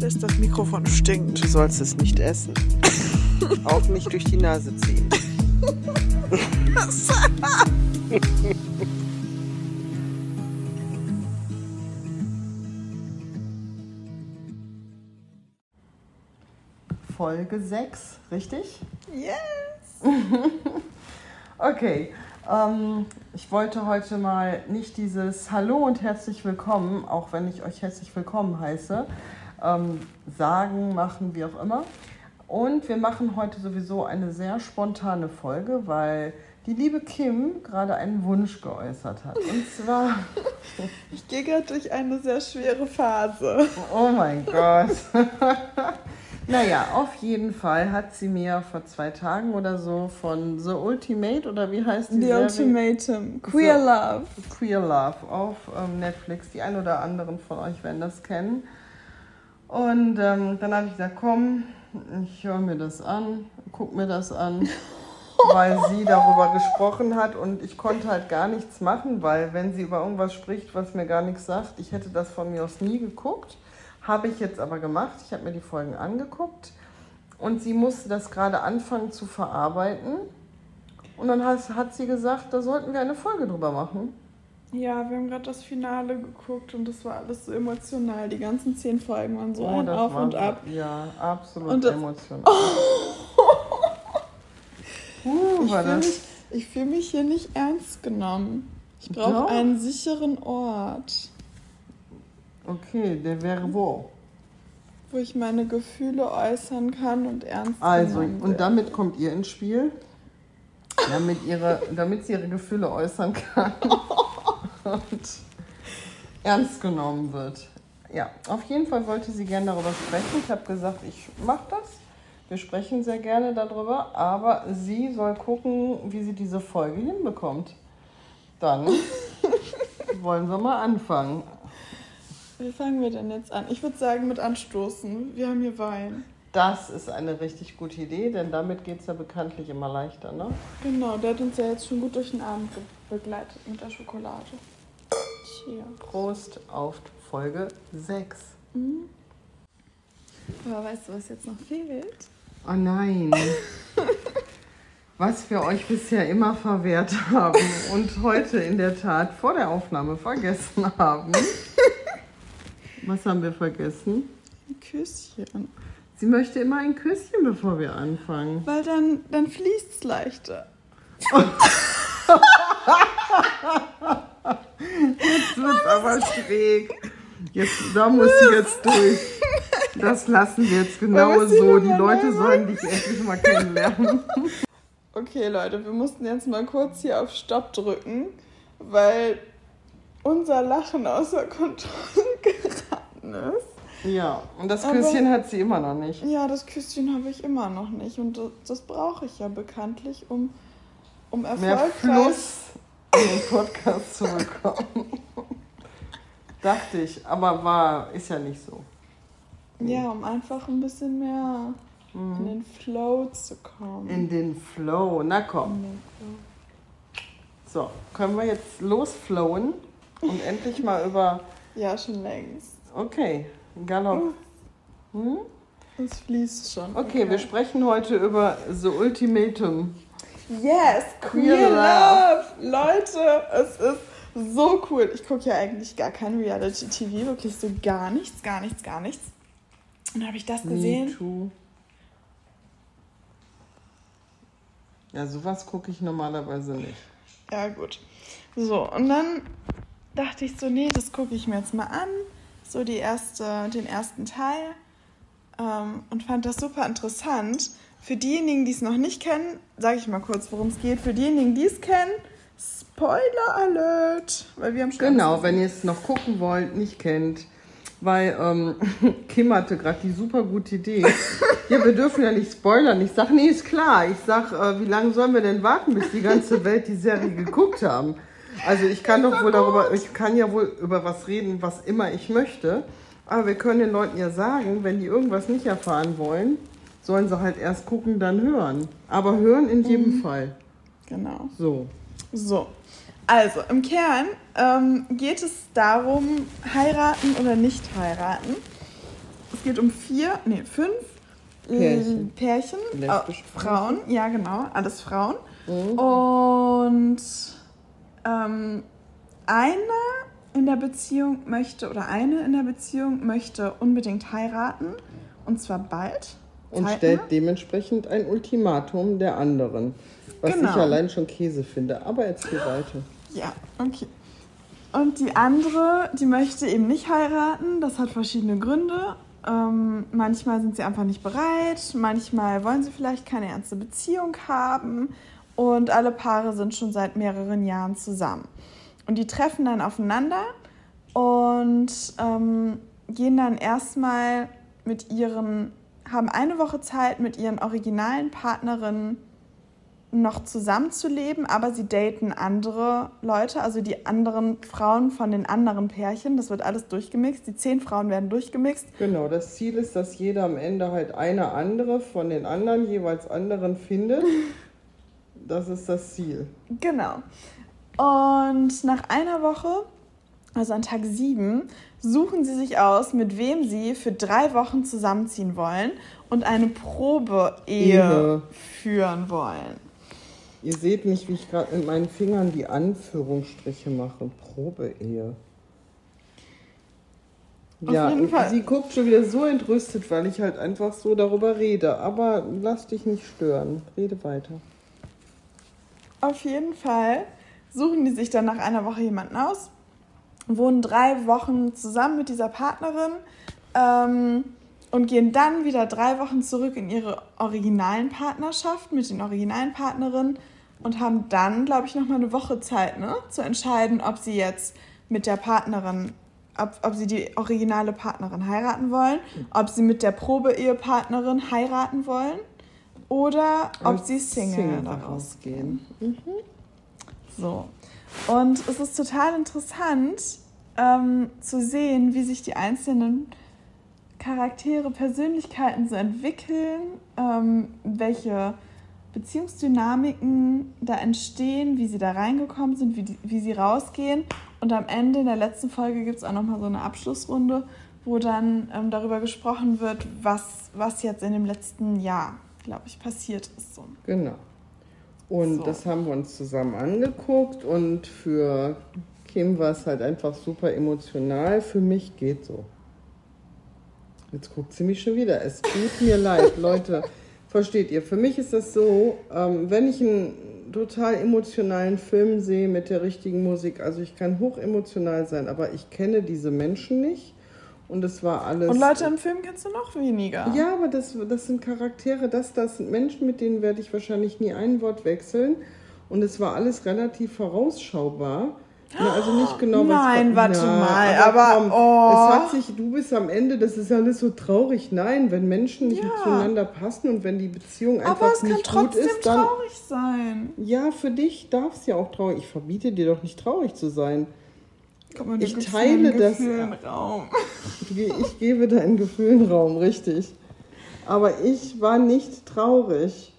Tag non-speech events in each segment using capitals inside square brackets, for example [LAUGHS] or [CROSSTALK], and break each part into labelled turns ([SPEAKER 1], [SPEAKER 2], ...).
[SPEAKER 1] Dass das Mikrofon stinkt.
[SPEAKER 2] Du sollst es nicht essen. [LAUGHS] Auch nicht durch die Nase ziehen. [LAUGHS]
[SPEAKER 3] Folge 6, richtig?
[SPEAKER 1] Yes! [LAUGHS]
[SPEAKER 3] Okay, ähm, ich wollte heute mal nicht dieses Hallo und herzlich willkommen, auch wenn ich euch herzlich willkommen heiße, ähm, sagen, machen, wie auch immer. Und wir machen heute sowieso eine sehr spontane Folge, weil die liebe Kim gerade einen Wunsch geäußert hat. Und zwar, [LAUGHS]
[SPEAKER 1] Ich gehe gerade durch eine sehr schwere Phase.
[SPEAKER 3] oh mein Gott. [LAUGHS] Naja, auf jeden Fall hat sie mir vor zwei Tagen oder so von The Ultimate oder wie heißt die
[SPEAKER 1] The
[SPEAKER 3] Serie?
[SPEAKER 1] Ultimatum. Queer
[SPEAKER 3] So.
[SPEAKER 1] Love.
[SPEAKER 3] Queer Love auf ähm, Netflix. Die ein oder anderen von euch werden das kennen. Und ähm, dann habe ich gesagt, komm, ich höre mir das an, guck mir das an, [LAUGHS] weil sie darüber gesprochen hat und ich konnte halt gar nichts machen, weil wenn sie über irgendwas spricht, was mir gar nichts sagt, ich hätte das von mir aus nie geguckt. Habe ich jetzt aber gemacht. Ich habe mir die Folgen angeguckt und sie musste das gerade anfangen zu verarbeiten. Und dann hat, hat sie gesagt, da sollten wir eine Folge drüber machen.
[SPEAKER 1] Ja, wir haben gerade das Finale geguckt und das war alles so emotional. Die ganzen zehn Folgen waren so
[SPEAKER 3] Oh,
[SPEAKER 1] ein Auf und Ab.
[SPEAKER 3] Ja, absolut
[SPEAKER 1] Und das-
[SPEAKER 3] emotional. [LAUGHS] Uh,
[SPEAKER 1] Ich fühle mich, ich fühl mich hier nicht ernst genommen. Ich brauche einen sicheren Ort,
[SPEAKER 3] Okay, der wäre wo?
[SPEAKER 1] wo ich meine Gefühle äußern kann und ernst
[SPEAKER 3] Also,
[SPEAKER 1] genommen
[SPEAKER 3] und
[SPEAKER 1] werde.
[SPEAKER 3] damit kommt ihr ins Spiel, damit, ihre, damit sie ihre Gefühle äußern kann [LAUGHS] und [LAUGHS] ernst genommen wird. Ja, auf jeden Fall wollte sie gerne darüber sprechen. Ich habe gesagt, ich mache das. Wir sprechen sehr gerne darüber, aber sie soll gucken, wie sie diese Folge hinbekommt. Dann [LAUGHS] wollen wir mal anfangen.
[SPEAKER 1] Wie fangen wir denn jetzt an? Ich würde sagen mit Anstoßen. Wir haben hier Wein.
[SPEAKER 3] Das ist eine richtig gute Idee, denn damit geht es ja bekanntlich immer leichter, ne?
[SPEAKER 1] Genau, der hat uns ja jetzt schon gut durch den Abend begleitet mit der Schokolade. Cheers.
[SPEAKER 3] Prost auf Folge 6.
[SPEAKER 1] Aber weißt du, was jetzt noch fehlt?
[SPEAKER 3] Oh nein. [LAUGHS] Was wir euch bisher immer verwehrt haben und heute in der Tat vor der Aufnahme vergessen haben. [LAUGHS] Was haben wir vergessen?
[SPEAKER 1] Ein Küsschen.
[SPEAKER 3] Sie möchte immer ein Küsschen, bevor wir anfangen.
[SPEAKER 1] Weil dann, dann fließt es leichter. [LAUGHS]
[SPEAKER 3] Jetzt wird aber schräg. Jetzt, da muss sie jetzt durch. Das lassen wir jetzt genau so. Die Leute sollen dich endlich mal kennenlernen.
[SPEAKER 1] Okay, Leute, wir mussten jetzt mal kurz hier auf Stopp drücken, weil unser Lachen außer Kontrolle [LAUGHS] geraten ist.
[SPEAKER 3] Ja, und das
[SPEAKER 1] Aber-
[SPEAKER 3] Küsschen hat sie immer noch nicht.
[SPEAKER 1] Ja, das Küsschen habe ich immer noch nicht und das, das brauche ich ja bekanntlich, um, um
[SPEAKER 3] Mehr
[SPEAKER 1] erfolgreich...
[SPEAKER 3] Fluss in den Podcast zu bekommen. [LAUGHS] Dachte ich, aber war, ist ja nicht so.
[SPEAKER 1] Ja, um einfach ein bisschen mehr in den Flow zu kommen.
[SPEAKER 3] In den Flow. Na komm.
[SPEAKER 1] In den Flow.
[SPEAKER 3] So, können wir jetzt losflowen und [LAUGHS] endlich mal über.
[SPEAKER 1] Ja, schon längst.
[SPEAKER 3] Okay, Galopp. Hm?
[SPEAKER 1] Es fließt schon.
[SPEAKER 3] Okay, wir sprechen heute über The Ultimatum.
[SPEAKER 1] Yes,
[SPEAKER 3] Queer
[SPEAKER 1] Queer
[SPEAKER 3] Love.
[SPEAKER 1] Love. Leute, es ist so cool. Ich gucke ja eigentlich gar kein Reality-TV, wirklich so gar nichts, gar nichts, gar nichts. Und habe ich das
[SPEAKER 3] Me
[SPEAKER 1] gesehen.
[SPEAKER 3] too. Ja, sowas gucke ich normalerweise nicht.
[SPEAKER 1] Ja, gut. So, und dann dachte ich so, nee, das gucke ich mir jetzt mal an. So die erste, den ersten Teil. Ähm, und fand das super interessant. Für diejenigen, die es noch nicht kennen, sage ich mal kurz, worum es geht. Für diejenigen, die es kennen, Spoiler Alert. Weil wir haben schon
[SPEAKER 3] Genau, wenn ihr es noch gucken wollt, nicht kennt. Weil ähm, [LAUGHS] Kim hatte gerade die super gute Idee. ja, wir dürfen ja nicht spoilern. Ich sag, nee, ist klar. Ich sag, äh, wie lange sollen wir denn warten, bis die ganze Welt die Serie geguckt haben? Also ich kann doch wohl darüber, ich kann ja wohl über was reden, was immer ich möchte. Aber wir können den Leuten ja sagen, wenn die irgendwas nicht erfahren wollen, sollen sie halt erst gucken, dann hören. Aber hören in jedem Fall.
[SPEAKER 1] Genau.
[SPEAKER 3] So.
[SPEAKER 1] So, also im Kern ähm, geht es darum, heiraten oder nicht heiraten. es geht um vier, nee, fünf Pärchen,
[SPEAKER 3] Pärchen.
[SPEAKER 1] Äh. Frauen, ja genau, alles Frauen.
[SPEAKER 3] Mhm.
[SPEAKER 1] Und ähm, einer in der Beziehung möchte, oder eine in der Beziehung möchte unbedingt heiraten. Und zwar bald.
[SPEAKER 3] Und
[SPEAKER 1] zeitnah.
[SPEAKER 3] stellt dementsprechend ein Ultimatum der anderen. Was
[SPEAKER 1] Genau.
[SPEAKER 3] ich allein schon Käse finde. Aber erzähl weiter.
[SPEAKER 1] Ja, okay. Und die andere, die möchte eben nicht heiraten. Das hat verschiedene Gründe. Ähm, manchmal sind sie einfach nicht bereit. Manchmal wollen sie vielleicht keine ernste Beziehung haben. Und alle Paare sind schon seit mehreren Jahren zusammen. Und die treffen dann aufeinander und ähm, gehen dann erstmal mit ihren, haben eine Woche Zeit, mit ihren originalen Partnerinnen noch zusammenzuleben, aber sie daten andere Leute, also die anderen Frauen von den anderen Pärchen. Das wird alles durchgemixt. Die zehn Frauen werden durchgemixt.
[SPEAKER 3] Genau, das Ziel ist, dass jeder am Ende halt eine andere von den anderen jeweils anderen findet. Das ist das Ziel.
[SPEAKER 1] Genau. Und nach einer Woche, also an Tag sieben, suchen sie sich aus, mit wem sie für drei Wochen zusammenziehen wollen und eine Probe-Ehe
[SPEAKER 3] Ehe.
[SPEAKER 1] führen wollen.
[SPEAKER 3] Ihr seht nicht, wie ich gerade mit meinen Fingern die Anführungsstriche mache. Probe-Ehe. Ja, sie guckt schon wieder so entrüstet, weil ich halt einfach so darüber rede. Aber lass dich nicht stören. Rede weiter.
[SPEAKER 1] Auf jeden Fall suchen die sich dann nach einer Woche jemanden aus, wohnen drei Wochen zusammen mit dieser Partnerin ähm, und gehen dann wieder drei Wochen zurück in ihre originalen Partnerschaft mit den originalen Partnerinnen und haben dann, glaube ich, nochmal eine Woche Zeit, ne, zu entscheiden, ob sie jetzt mit der Partnerin, ob, ob sie die originale Partnerin heiraten wollen, ob sie mit der Probe-Ehepartnerin heiraten wollen oder ob sie Single,
[SPEAKER 3] Single
[SPEAKER 1] daraus
[SPEAKER 3] gehen.
[SPEAKER 1] so. Und es ist total interessant ähm, zu sehen, wie sich die einzelnen Charaktere, Persönlichkeiten so entwickeln, ähm, welche Beziehungsdynamiken da entstehen, wie sie da reingekommen sind, wie, die, wie sie rausgehen. Und am Ende in der letzten Folge gibt es auch nochmal so eine Abschlussrunde, wo dann ähm, darüber gesprochen wird, was, was jetzt in dem letzten Jahr, glaube ich, passiert ist. So.
[SPEAKER 3] Genau. Und
[SPEAKER 1] So.
[SPEAKER 3] das haben wir uns zusammen angeguckt und für Kim war es halt einfach super emotional. Für mich geht so. Jetzt guckt sie mich schon wieder. Es tut mir [LAUGHS] leid, Leute. Versteht ihr? Für mich ist das so, ähm, wenn ich einen total emotionalen Film sehe mit der richtigen Musik, also ich kann hoch emotional sein, aber ich kenne diese Menschen nicht. Und es war alles.
[SPEAKER 1] Und Leute im Film kennst du noch weniger.
[SPEAKER 3] Ja, aber das, das sind Charaktere, das, das sind Menschen, mit denen werde ich wahrscheinlich nie ein Wort wechseln. Und es war alles relativ vorausschaubar. Na, also nicht genau,
[SPEAKER 1] Nein,
[SPEAKER 3] was
[SPEAKER 1] warte mal, aber,
[SPEAKER 3] komm,
[SPEAKER 1] oh.
[SPEAKER 3] es hat sich, du bist am Ende, das ist alles so traurig. Nein, wenn Menschen nicht
[SPEAKER 1] Ja.
[SPEAKER 3] zueinander passen und wenn die Beziehung einfach
[SPEAKER 1] Aber es kann
[SPEAKER 3] nicht gut
[SPEAKER 1] trotzdem
[SPEAKER 3] ist, dann.
[SPEAKER 1] traurig sein.
[SPEAKER 3] Ja, für dich darf es ja auch traurig. Ich verbiete dir doch nicht traurig zu sein.
[SPEAKER 1] Mal,
[SPEAKER 3] Ich teile das-
[SPEAKER 1] Raum.
[SPEAKER 3] Ich gebe deinen Gefühlen Raum, richtig. Aber ich war nicht traurig.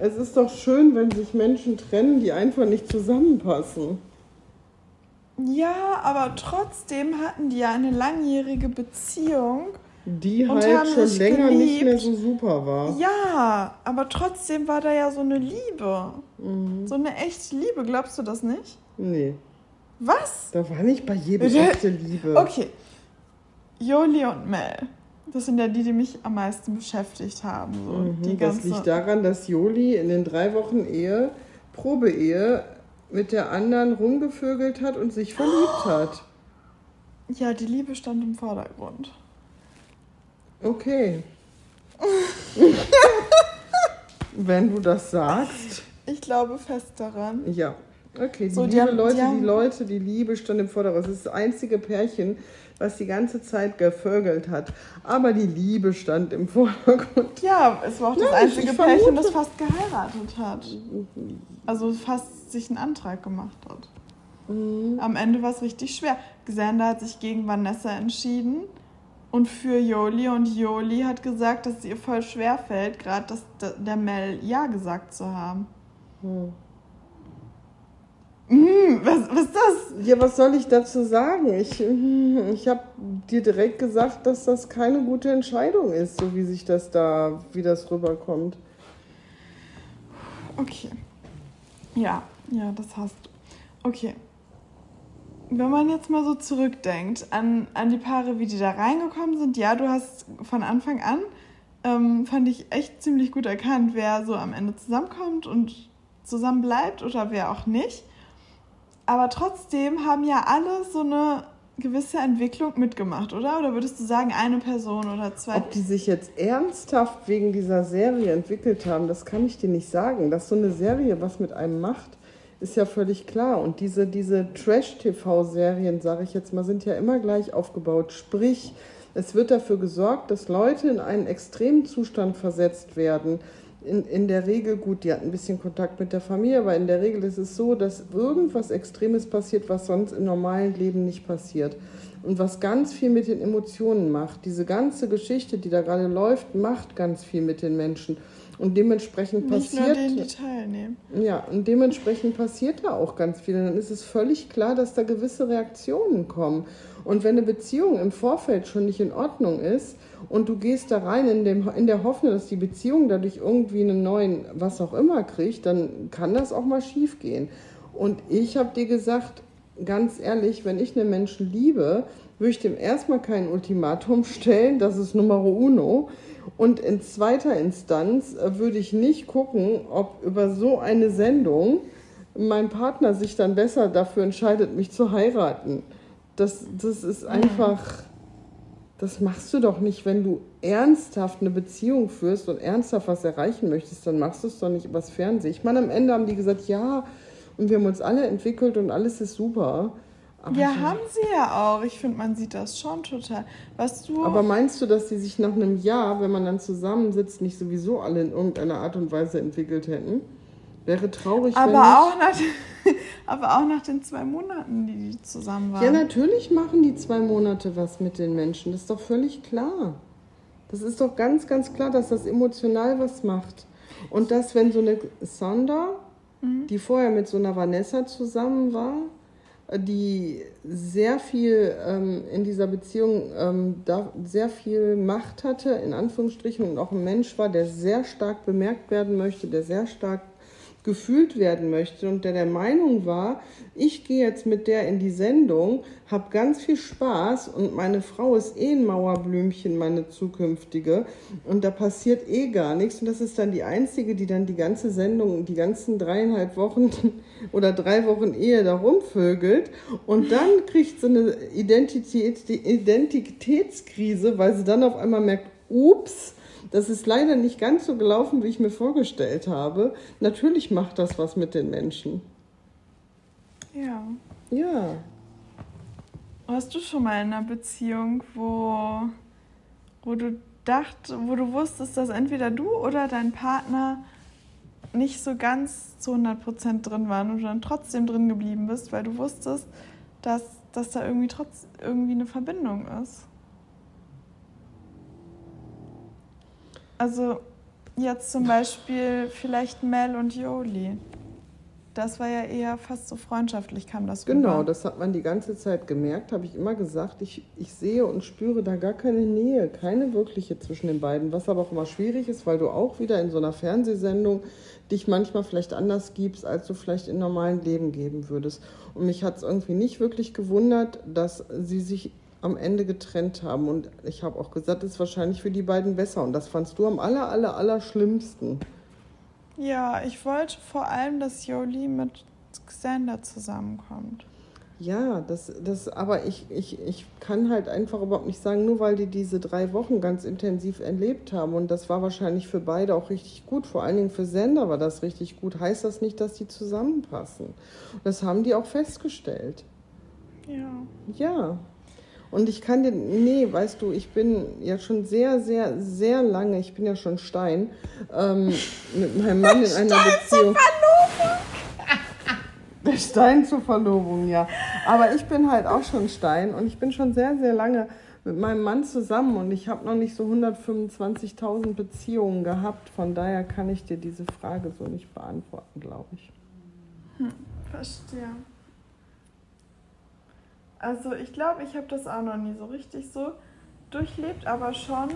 [SPEAKER 3] Es ist doch schön, wenn sich Menschen trennen, die einfach nicht zusammenpassen.
[SPEAKER 1] Ja, aber trotzdem hatten die ja eine langjährige Beziehung.
[SPEAKER 3] Die halt schon länger nicht
[SPEAKER 1] geliebt.
[SPEAKER 3] mehr so super war.
[SPEAKER 1] Ja, aber trotzdem war da ja so eine Liebe.
[SPEAKER 3] Mhm.
[SPEAKER 1] So eine echte Liebe, glaubst du das nicht?
[SPEAKER 3] Nee,
[SPEAKER 1] Was?
[SPEAKER 3] da war nicht bei jedem [LAUGHS] echte Liebe.
[SPEAKER 1] Okay. Joli und Mel. Das sind ja die, die mich am meisten beschäftigt haben. So.
[SPEAKER 3] Mhm,
[SPEAKER 1] die
[SPEAKER 3] das liegt daran, dass Joli in den drei Wochen Ehe, Probeehe, mit der anderen rumgevögelt hat und sich verliebt hat.
[SPEAKER 1] Ja, die Liebe stand im Vordergrund.
[SPEAKER 3] Okay. [LAUGHS] Wenn du das sagst.
[SPEAKER 1] Ich glaube fest daran.
[SPEAKER 3] Ja. Okay, die
[SPEAKER 1] So, die
[SPEAKER 3] liebe
[SPEAKER 1] haben-
[SPEAKER 3] Leute,
[SPEAKER 1] die
[SPEAKER 3] die,
[SPEAKER 1] haben-
[SPEAKER 3] Leute, die Liebe stand im Vordergrund. Es ist das einzige Pärchen, was die ganze Zeit gevögelt hat. Aber die Liebe stand im Vordergrund.
[SPEAKER 1] Ja, es war auch das
[SPEAKER 3] Ja,
[SPEAKER 1] einzige Pärchen, das fast geheiratet hat. Also fast sich einen Antrag gemacht hat.
[SPEAKER 3] Mhm.
[SPEAKER 1] Am Ende war es richtig schwer. Xander hat sich gegen Vanessa entschieden und für Joli und Joli hat gesagt, dass es ihr voll schwer fällt, gerade der Mel Ja gesagt zu haben.
[SPEAKER 3] Hm.
[SPEAKER 1] Mm, was, was ist das?
[SPEAKER 3] Ja, was soll ich dazu sagen? Ich, ich habe dir direkt gesagt, dass das keine gute Entscheidung ist, so wie sich das da, wie das rüberkommt.
[SPEAKER 1] Okay. Ja, ja, das hast du. Okay. Wenn man jetzt mal so zurückdenkt an, an die Paare, wie die da reingekommen sind, ja, du hast von Anfang an, ähm, fand ich echt ziemlich gut erkannt, wer so am Ende zusammenkommt und zusammen bleibt oder wer auch nicht. Aber trotzdem haben ja alle so eine gewisse Entwicklung mitgemacht, oder? Oder würdest du sagen, eine Person oder zwei?
[SPEAKER 3] Ob die sich jetzt ernsthaft wegen dieser Serie entwickelt haben, das kann ich dir nicht sagen. Dass so eine Serie was mit einem macht, ist ja völlig klar. Und diese, diese Trash-TV-Serien, sage ich jetzt mal, sind ja immer gleich aufgebaut. Sprich, es wird dafür gesorgt, dass Leute in einen extremen Zustand versetzt werden, in, in der Regel, gut, die hat ein bisschen Kontakt mit der Familie, aber in der Regel ist es so, dass irgendwas Extremes passiert, was sonst im normalen Leben nicht passiert. Und was ganz viel mit den Emotionen macht. Diese ganze Geschichte, die da gerade läuft, macht ganz viel mit den Menschen. Und dementsprechend
[SPEAKER 1] Nicht
[SPEAKER 3] passiert.
[SPEAKER 1] Nur den, die teilnehmen.
[SPEAKER 3] Ja, und dementsprechend passiert da auch ganz viel. Und dann ist es völlig klar, dass da gewisse Reaktionen kommen. Und wenn eine Beziehung im Vorfeld schon nicht in Ordnung ist und du gehst da rein in, dem, in der Hoffnung, dass die Beziehung dadurch irgendwie einen neuen, was auch immer kriegt, dann kann das auch mal schief gehen. Und ich habe dir gesagt, ganz ehrlich, wenn ich einen Menschen liebe, würde ich dem erstmal kein Ultimatum stellen, das ist Numero uno. Und in zweiter Instanz äh, würde ich nicht gucken, ob über so eine Sendung mein Partner sich dann besser dafür entscheidet, mich zu heiraten. Das, das ist einfach, das machst du doch nicht, wenn du ernsthaft eine Beziehung führst und ernsthaft was erreichen möchtest, dann machst du es doch nicht übers Fernsehen. Ich meine, am Ende haben die gesagt, ja, und wir haben uns alle entwickelt und alles ist super.
[SPEAKER 1] Aber ja, haben sie ja auch. Ich finde, man sieht das schon total. Was du
[SPEAKER 3] aber meinst du, dass die sich nach einem Jahr, wenn man dann zusammensitzt, nicht sowieso alle in irgendeiner Art und Weise entwickelt hätten? Wäre traurig,
[SPEAKER 1] aber
[SPEAKER 3] wenn
[SPEAKER 1] auch nach, [LAUGHS] Aber auch nach den zwei Monaten, die die zusammen waren.
[SPEAKER 3] Ja, natürlich machen die zwei Monate was mit den Menschen. Das ist doch völlig klar. Das ist doch ganz, ganz klar, dass das emotional was macht. Und dass, wenn so eine Sonder, mhm. die vorher mit so einer Vanessa zusammen war, die sehr viel ähm, in dieser Beziehung ähm, da sehr viel Macht hatte, in Anführungsstrichen, und auch ein Mensch war, der sehr stark bemerkt werden möchte, der sehr stark gefühlt werden möchte und der der Meinung war, ich gehe jetzt mit der in die Sendung, habe ganz viel Spaß und meine Frau ist eh ein Mauerblümchen, meine zukünftige. Und da passiert eh gar nichts. Und das ist dann die einzige, die dann die ganze Sendung, die ganzen dreieinhalb Wochen [LAUGHS] oder drei Wochen Ehe da rumvögelt. Und dann kriegt sie eine Identität, die Identitätskrise, weil sie dann auf einmal merkt, ups, das ist leider nicht ganz so gelaufen, wie ich mir vorgestellt habe. Natürlich macht das was mit den Menschen.
[SPEAKER 1] Ja.
[SPEAKER 3] Ja.
[SPEAKER 1] Warst du schon mal in einer Beziehung, wo, wo du dacht, wo du wusstest, dass entweder du oder dein Partner nicht so ganz zu 100% drin waren und du dann trotzdem drin geblieben bist, weil du wusstest, dass, dass da irgendwie trotz irgendwie eine Verbindung ist? Also jetzt zum Beispiel vielleicht Mel und Joli. Das war ja eher fast so freundschaftlich, kam das
[SPEAKER 3] Genau, rüber. das hat man die ganze Zeit gemerkt, habe ich immer gesagt. Ich, ich sehe und spüre da gar keine Nähe, keine wirkliche zwischen den beiden. Was aber auch immer schwierig ist, weil du auch wieder in so einer Fernsehsendung dich manchmal vielleicht anders gibst, als du vielleicht im normalen Leben geben würdest. Und mich hat es irgendwie nicht wirklich gewundert, dass sie sich am Ende getrennt haben. Und ich habe auch gesagt, es ist wahrscheinlich für die beiden besser. Und das fandst du am aller, aller, aller schlimmsten.
[SPEAKER 1] Ja, ich wollte vor allem, dass Jolie mit Xander zusammenkommt.
[SPEAKER 3] Ja, das, das, aber ich, ich, ich kann halt einfach überhaupt nicht sagen, nur weil die diese drei Wochen ganz intensiv erlebt haben und das war wahrscheinlich für beide auch richtig gut, vor allen Dingen für Sender war das richtig gut, heißt das nicht, dass die zusammenpassen. Das haben die auch festgestellt.
[SPEAKER 1] Ja.
[SPEAKER 3] Ja. Und ich kann dir, nee, weißt du, ich bin ja schon sehr, sehr, sehr lange, ich bin ja schon Stein, ähm, mit meinem Mann in [LAUGHS] einer Stein Beziehung. Zur Verlobung. [LAUGHS] Der Stein zur Verlobung, ja. Aber ich bin halt auch schon Stein und ich bin schon sehr, sehr lange mit meinem Mann zusammen und ich habe noch nicht so 125.000 Beziehungen gehabt. Von daher kann ich dir diese Frage so nicht beantworten, glaube ich.
[SPEAKER 1] Hm, Verstehe. Also ich glaube, ich habe das auch noch nie so richtig so durchlebt, aber schon,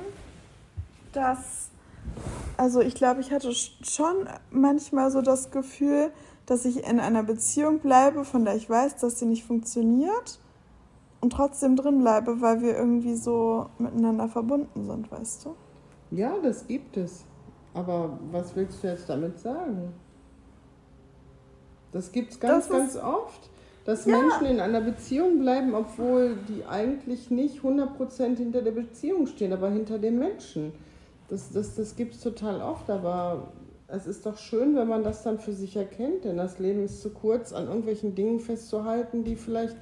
[SPEAKER 1] dass, also ich glaube, ich hatte schon manchmal so das Gefühl, dass ich in einer Beziehung bleibe, von der ich weiß, dass sie nicht funktioniert und trotzdem drin bleibe, weil wir irgendwie so miteinander verbunden sind, weißt du?
[SPEAKER 3] Ja, das gibt es. Aber was willst du jetzt damit sagen? Das gibt es ganz, ganz oft, dass ja. Menschen in einer Beziehung bleiben, obwohl die eigentlich nicht 100% hinter der Beziehung stehen, aber hinter dem Menschen. Das, das, das gibt es total oft, aber es ist doch schön, wenn man das dann für sich erkennt, denn das Leben ist zu kurz, an irgendwelchen Dingen festzuhalten, die vielleicht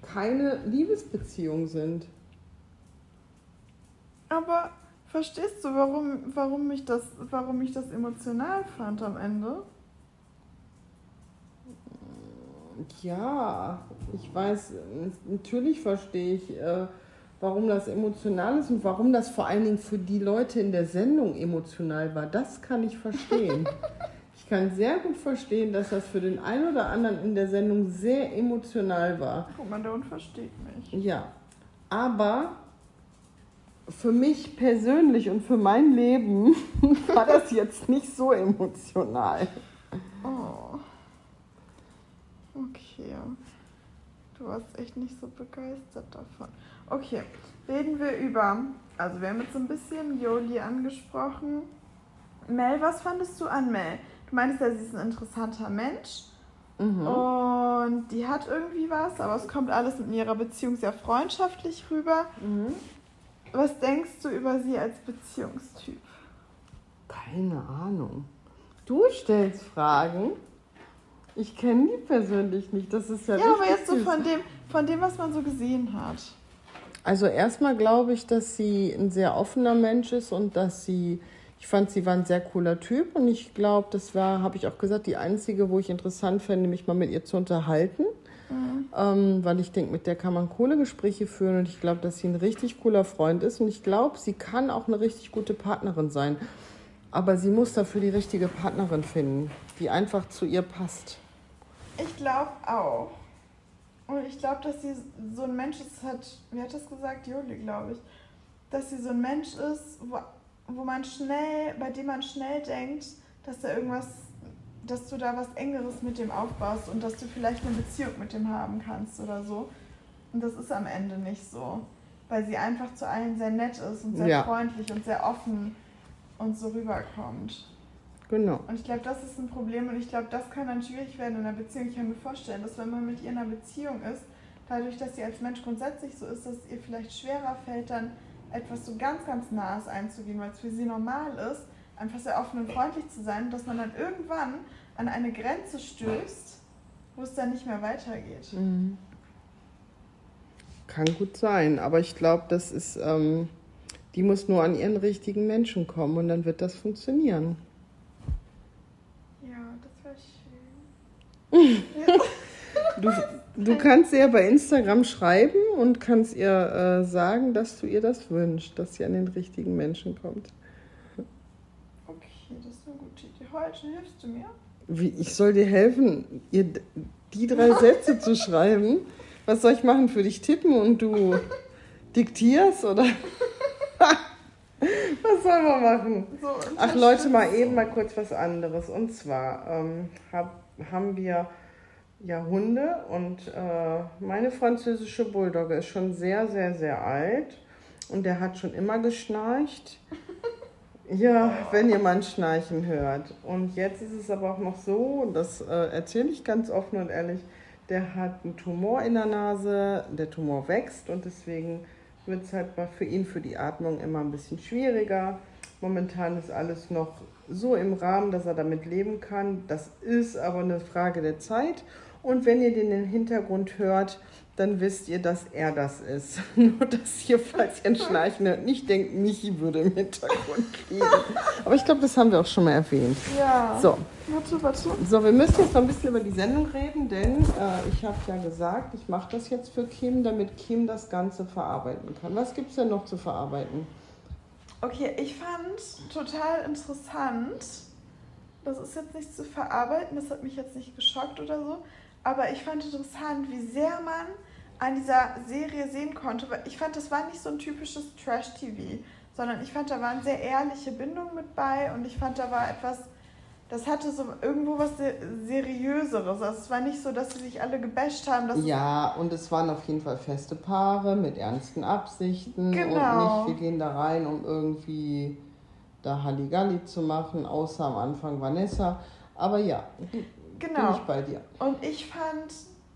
[SPEAKER 3] keine Liebesbeziehung sind.
[SPEAKER 1] Aber verstehst du, warum, warum, ich das, warum ich das emotional fand am Ende?
[SPEAKER 3] Ja, ich weiß, natürlich verstehe ich, äh, warum das emotional ist und warum das vor allen Dingen für die Leute in der Sendung emotional war. Das kann ich verstehen. [LAUGHS] ich kann sehr gut verstehen, dass das für den einen oder anderen in der Sendung sehr emotional war.
[SPEAKER 1] Guck mal, der Hund versteht mich.
[SPEAKER 3] Ja, aber für mich persönlich und für mein Leben [LAUGHS] war das jetzt nicht so emotional.
[SPEAKER 1] Oh. Okay. Du warst echt nicht so begeistert davon. Okay, reden wir über. Also, wir haben jetzt so ein bisschen Joli angesprochen. Mel, was fandest du an Mel? Du meinst ja, sie ist ein interessanter Mensch. Mhm. Und die hat irgendwie was, aber es kommt alles in ihrer Beziehung sehr freundschaftlich rüber. Mhm. Was denkst du über sie als Beziehungstyp?
[SPEAKER 3] Keine Ahnung. Du stellst Fragen. Ich kenne die persönlich nicht. Das ist ja.
[SPEAKER 1] Ja, aber jetzt so von dem, von dem, was man so gesehen hat.
[SPEAKER 3] Also erstmal glaube ich, dass sie ein sehr offener Mensch ist und dass sie, ich fand, sie war ein sehr cooler Typ und ich glaube, das war, habe ich auch gesagt, die einzige, wo ich interessant fände, mich mal mit ihr zu unterhalten. Mhm. Ähm, weil ich denke, mit der kann man coole Gespräche führen und ich glaube, dass sie ein richtig cooler Freund ist und ich glaube, sie kann auch eine richtig gute Partnerin sein. Aber sie muss dafür die richtige Partnerin finden, die einfach zu ihr passt.
[SPEAKER 1] Ich glaube auch. Und ich glaube, dass sie so ein Mensch ist, hat, wie hat das gesagt? Juli, glaube ich. Dass sie so ein Mensch ist, wo, wo man schnell, bei dem man schnell denkt, dass da irgendwas, dass du da was Engeres mit dem aufbaust und dass du vielleicht eine Beziehung mit dem haben kannst oder so. Und das ist am Ende nicht so. Weil sie einfach zu allen sehr nett ist und sehr ja. freundlich und sehr offen und so rüberkommt. Genau. Und ich glaube, das ist ein Problem und ich glaube, das kann dann schwierig werden in einer Beziehung. Ich kann mir vorstellen, dass wenn man mit ihr in einer Beziehung ist, dadurch, dass sie als Mensch grundsätzlich so ist, dass es ihr vielleicht schwerer fällt, dann etwas so ganz, ganz Nahes einzugehen, weil es für sie normal ist, einfach sehr offen und freundlich zu sein, dass man dann irgendwann an eine Grenze stößt, wo es dann nicht mehr weitergeht. Mhm.
[SPEAKER 3] Kann gut sein, aber ich glaube, das ist, ähm, die muss nur an ihren richtigen Menschen kommen und dann wird das funktionieren. Du, du kannst ihr bei Instagram schreiben und kannst ihr äh, sagen, dass du ihr das wünschst, dass sie an den richtigen Menschen kommt.
[SPEAKER 1] Okay, das ist eine gute Idee. Heute hilfst du mir?
[SPEAKER 3] Wie, ich soll dir helfen, ihr die drei Sätze zu schreiben. Was soll ich machen? Für dich tippen und du diktierst oder? [LAUGHS] was soll man machen? So, Ach Leute, mal eben mal kurz was anderes. Und zwar ähm, hab, haben wir ja Hunde und äh, meine französische Bulldogge ist schon sehr, sehr, sehr alt und der hat schon immer geschnarcht. [LAUGHS] Ja, wenn ihr mal ein Schnarchen hört. Und jetzt ist es aber auch noch so, das äh, erzähle ich ganz offen und ehrlich, der hat einen Tumor in der Nase, der Tumor wächst und deswegen wird es halt für ihn für die Atmung immer ein bisschen schwieriger. Momentan ist alles noch so im Rahmen, dass er damit leben kann. Das ist aber eine Frage der Zeit. Und wenn ihr den im Hintergrund hört, dann wisst ihr, dass er das ist. [LAUGHS] Nur, dass ihr, falls ihr ein Schnarchen hört, nicht denkt, Michi würde im Hintergrund liegen. Aber ich glaube, das haben wir auch schon mal erwähnt. Ja. So. Warte, warte. So, wir müssen jetzt noch ein bisschen über die Sendung reden, denn äh, ich habe ja gesagt, ich mache das jetzt für Kim, damit Kim das Ganze verarbeiten kann. Was gibt es denn noch zu verarbeiten?
[SPEAKER 1] Okay, ich fand total interessant, Das ist jetzt nicht zu verarbeiten, das hat mich jetzt nicht geschockt oder so. Aber ich fand interessant, wie sehr man an dieser Serie sehen konnte. Ich fand, das war nicht so ein typisches Trash-TV, sondern ich fand, da waren sehr ehrliche Bindungen mit bei und ich fand, da war etwas, das hatte so irgendwo was Seriöseres. Also es war nicht so, dass sie sich alle gebasht haben.
[SPEAKER 3] ja, und es waren auf jeden Fall feste Paare mit ernsten Absichten genau. und nicht, wir gehen da rein, um irgendwie da Halligalli zu machen, außer am Anfang Vanessa. Aber ja, genau. bin ich bei dir.
[SPEAKER 1] Und ich fand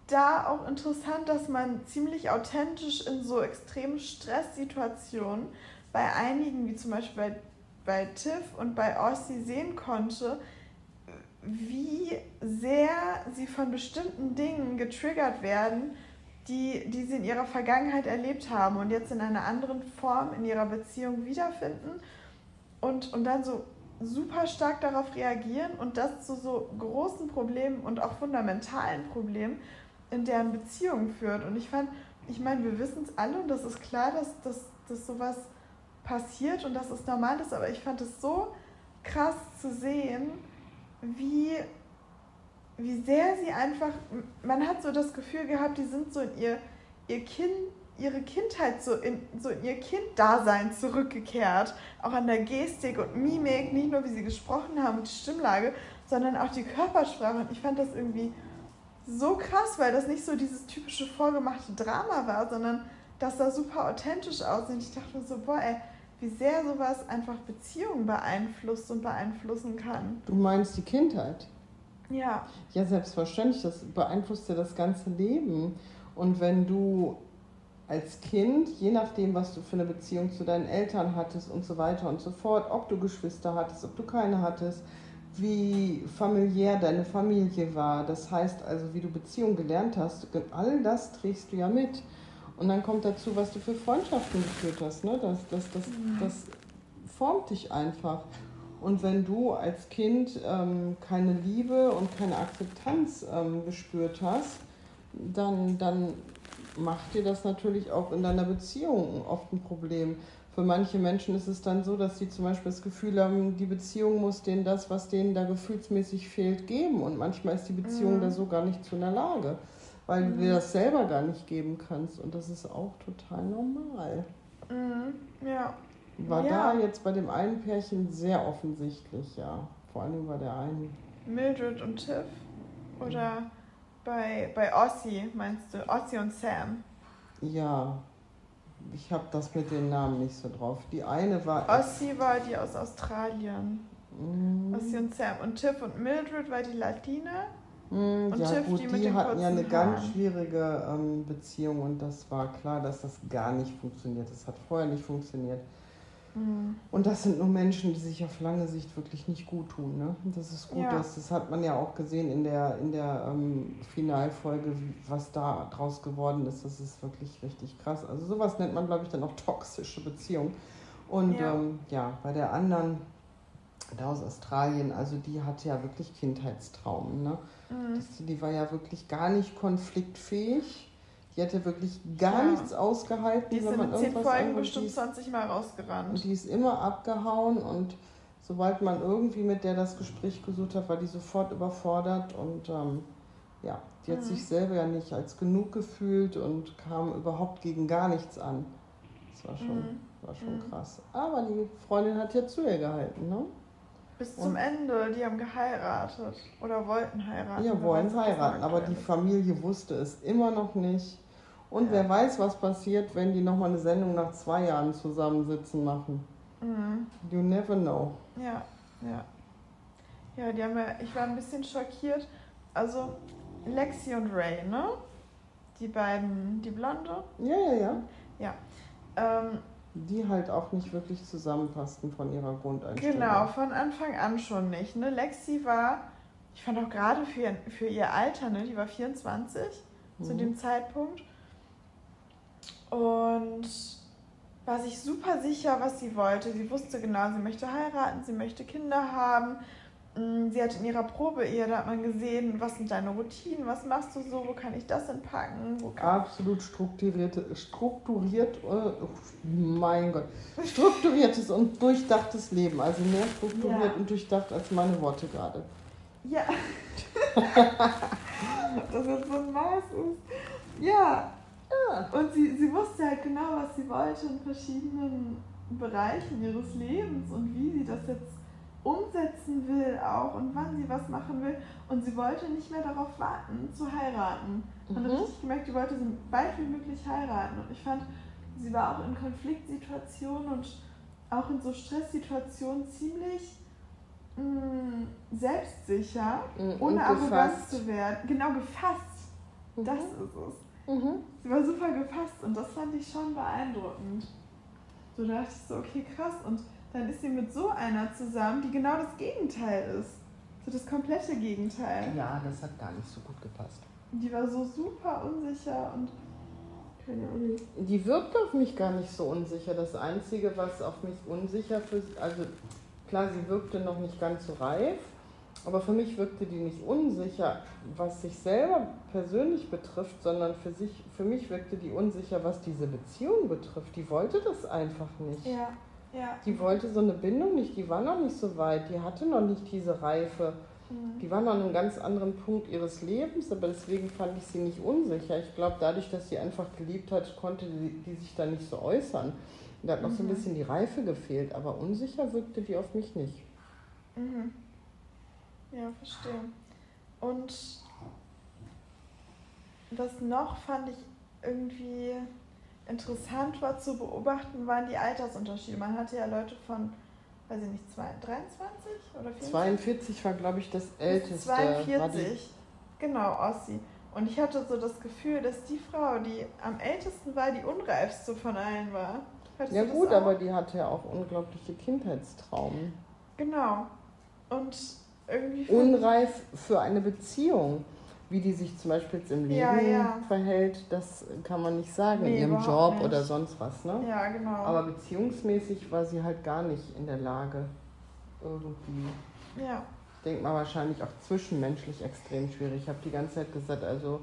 [SPEAKER 1] da auch interessant, dass man ziemlich authentisch in so extremen Stresssituationen bei einigen, wie zum Beispiel bei, bei Tiff und bei Ossi, sehen konnte, wie sehr sie von bestimmten Dingen getriggert werden, die, die sie in ihrer Vergangenheit erlebt haben und jetzt in einer anderen Form in ihrer Beziehung wiederfinden und, und dann so super stark darauf reagieren und das zu so großen Problemen und auch fundamentalen Problemen in deren Beziehung führt. Und ich fand, ich meine, wir wissen es alle und das ist klar, dass, dass, dass sowas passiert und dass es normal ist, aber ich fand es so krass zu sehen, wie, wie sehr sie einfach, man hat so das Gefühl gehabt, die sind so in ihr, ihr Kind, ihre Kindheit so in, so in ihr Kinddasein zurückgekehrt. Auch an der Gestik und Mimik, nicht nur wie sie gesprochen haben und die Stimmlage, sondern auch die Körpersprache. Und ich fand das irgendwie so krass, weil das nicht so dieses typische vorgemachte Drama war, sondern das sah super authentisch aus. Und ich dachte so, boah, ey, wie sehr sowas einfach Beziehungen beeinflusst und beeinflussen kann.
[SPEAKER 3] Du meinst die Kindheit?
[SPEAKER 1] Ja.
[SPEAKER 3] Ja, selbstverständlich. Das beeinflusst ja das ganze Leben. Und wenn du als Kind, je nachdem, was du für eine Beziehung zu deinen Eltern hattest und so weiter und so fort, ob du Geschwister hattest, ob du keine hattest, wie familiär deine Familie war, das heißt also, wie du Beziehung gelernt hast, all das trägst du ja mit. Und dann kommt dazu, was du für Freundschaften geführt hast. Ne? Das, das, das, mhm. das formt dich einfach. Und wenn du als Kind ähm, keine Liebe und keine Akzeptanz ähm, gespürt hast, dann, dann macht dir das natürlich auch in deiner Beziehung oft ein Problem. Für manche Menschen ist es dann so, dass sie zum Beispiel das Gefühl haben, die Beziehung muss denen das, was denen da gefühlsmäßig fehlt, geben. Und manchmal ist die Beziehung mhm. da so gar nicht zu in der Lage, weil mhm. du dir das selber gar nicht geben kannst. Und das ist auch total normal.
[SPEAKER 1] Mhm. Ja.
[SPEAKER 3] War ja. da jetzt bei dem einen Pärchen sehr offensichtlich, ja. Vor allem bei der einen.
[SPEAKER 1] Mildred und Tiff? Oder bei, bei Ossi, meinst du? Ossi und Sam?
[SPEAKER 3] Ja, ich habe das mit den Namen nicht so drauf. Die eine war.
[SPEAKER 1] Ossi war die aus Australien. Mm. Ossi und Sam. Und Tiff und Mildred war die Latine.
[SPEAKER 3] Mm, und ja, Tiff, gut, die, die hatten ja eine Haaren. ganz schwierige ähm, Beziehung und das war klar, dass das gar nicht funktioniert. Das hat vorher nicht funktioniert. Mhm. Und das sind nur Menschen, die sich auf lange Sicht wirklich nicht gut tun. Ne? Das ist gut, ja. das, das hat man ja auch gesehen in der, in der ähm, Finalfolge, was da draus geworden ist. Das ist wirklich richtig krass. Also sowas nennt man, glaube ich, dann auch toxische Beziehung. Und ja, ähm, ja bei der anderen, da aus Australien, also die hatte ja wirklich Kindheitstraumen. Ne? Mhm. Das, die war ja wirklich gar nicht konfliktfähig die hätte wirklich gar ja. nichts ausgehalten.
[SPEAKER 1] Die ist in zehn Folgen bestimmt 20 Mal rausgerannt.
[SPEAKER 3] Und die ist immer abgehauen und sobald man irgendwie mit der das Gespräch gesucht hat, war die sofort überfordert und ähm, ja, die hat mhm. sich selber ja nicht als genug gefühlt und kam überhaupt gegen gar nichts an. Das war schon, mhm. war schon mhm. krass. Aber die Freundin hat ja zu ihr gehalten, ne?
[SPEAKER 1] Bis zum und Ende, die haben geheiratet oder wollten heiraten.
[SPEAKER 3] Ja, wollen heiraten, aber die Familie wusste es immer noch nicht. Und ja. wer weiß, was passiert, wenn die nochmal eine Sendung nach zwei Jahren zusammensitzen machen. Mhm. You never know.
[SPEAKER 1] Ja, ja. Ja, die haben ja, ich war ein bisschen schockiert. Also Lexi und Ray, ne? Die beiden, die Blonde?
[SPEAKER 3] Ja, ja, ja.
[SPEAKER 1] Ja. Ähm,
[SPEAKER 3] die halt auch nicht wirklich zusammenpassten von ihrer Grundeinstellung.
[SPEAKER 1] Genau, von Anfang an schon nicht. Ne? Lexi war, ich fand auch gerade für, für ihr Alter, ne? die war 24 mhm. zu dem Zeitpunkt und war sich super sicher, was sie wollte. Sie wusste genau, sie möchte heiraten, sie möchte Kinder haben. Mm, sie hat in ihrer Probe ihr, da hat man gesehen, was sind deine Routinen, was machst du so, wo kann ich das entpacken?
[SPEAKER 3] Absolut strukturierte, strukturiert, oh, mein Gott, strukturiertes und durchdachtes Leben. Also mehr strukturiert
[SPEAKER 1] Ja.
[SPEAKER 3] und durchdacht als meine Worte gerade.
[SPEAKER 1] Ja. [LAUGHS] Das jetzt so ein Maß ist. Ja.
[SPEAKER 3] Ja.
[SPEAKER 1] Und sie, sie wusste halt genau, was sie wollte in verschiedenen Bereichen ihres Lebens und wie sie das jetzt umsetzen will auch und wann sie was machen will. Und sie wollte nicht mehr darauf warten, zu heiraten. Man hat
[SPEAKER 3] Mhm.
[SPEAKER 1] richtig gemerkt, sie wollte so bald wie möglich heiraten. Und ich fand, sie war auch in Konfliktsituationen und auch in so Stresssituationen ziemlich mh, selbstsicher,
[SPEAKER 3] Mhm, und
[SPEAKER 1] ohne arrogant zu werden. Genau, gefasst. Das ist es.
[SPEAKER 3] Mhm.
[SPEAKER 1] Sie war super gefasst und das fand ich schon beeindruckend. So da dachte ich so, okay, krass. Und dann ist sie mit so einer zusammen, die genau das Gegenteil ist. So das komplette Gegenteil.
[SPEAKER 3] Ja, das hat gar nicht so gut gepasst.
[SPEAKER 1] Die war so super unsicher und keine Ahnung.
[SPEAKER 3] Die wirkt auf mich gar nicht so unsicher. Das Einzige, was auf mich unsicher für also klar, sie wirkte noch nicht ganz so reif, aber für mich wirkte die nicht unsicher, was sich selber persönlich betrifft, sondern für sich, für mich wirkte die unsicher, was diese Beziehung betrifft. Die wollte das einfach nicht.
[SPEAKER 1] Ja, ja.
[SPEAKER 3] Die wollte so eine Bindung nicht, die war noch nicht so weit, die hatte noch nicht diese Reife.
[SPEAKER 1] Mhm.
[SPEAKER 3] Die war noch an einem ganz anderen Punkt ihres Lebens, aber deswegen fand ich sie nicht unsicher. Ich glaube, dadurch, dass sie einfach geliebt hat, konnte die, die sich da nicht so äußern. Da hat noch so ein
[SPEAKER 1] Mhm.
[SPEAKER 3] bisschen die Reife gefehlt, aber unsicher wirkte die auf mich nicht.
[SPEAKER 1] Mhm. Ja, verstehe. Und was noch fand ich irgendwie interessant war zu beobachten, waren die Altersunterschiede. Man hatte ja Leute von, weiß ich nicht, zwei- 23 oder 24?
[SPEAKER 3] 42 war, glaube ich, das älteste. War die,
[SPEAKER 1] 42. Genau, Ossi. Und ich hatte so das Gefühl, dass die Frau, die am ältesten war, die unreifste von allen war. Hattest
[SPEAKER 3] ja gut, aber die hatte ja auch unglaubliche Kindheitstraumen.
[SPEAKER 1] Genau. Und irgendwie.
[SPEAKER 3] Unreif für eine Beziehung. Wie die sich zum Beispiel jetzt im Leben
[SPEAKER 1] Ja, ja.
[SPEAKER 3] verhält, das kann man nicht sagen
[SPEAKER 1] Nee,
[SPEAKER 3] in ihrem Job
[SPEAKER 1] nicht.
[SPEAKER 3] oder sonst was. Ne?
[SPEAKER 1] Ja, genau.
[SPEAKER 3] Aber beziehungsmäßig war sie halt gar nicht in der Lage, irgendwie.
[SPEAKER 1] ja.
[SPEAKER 3] Ich denke mal wahrscheinlich auch zwischenmenschlich extrem schwierig. Ich habe die ganze Zeit gesagt, also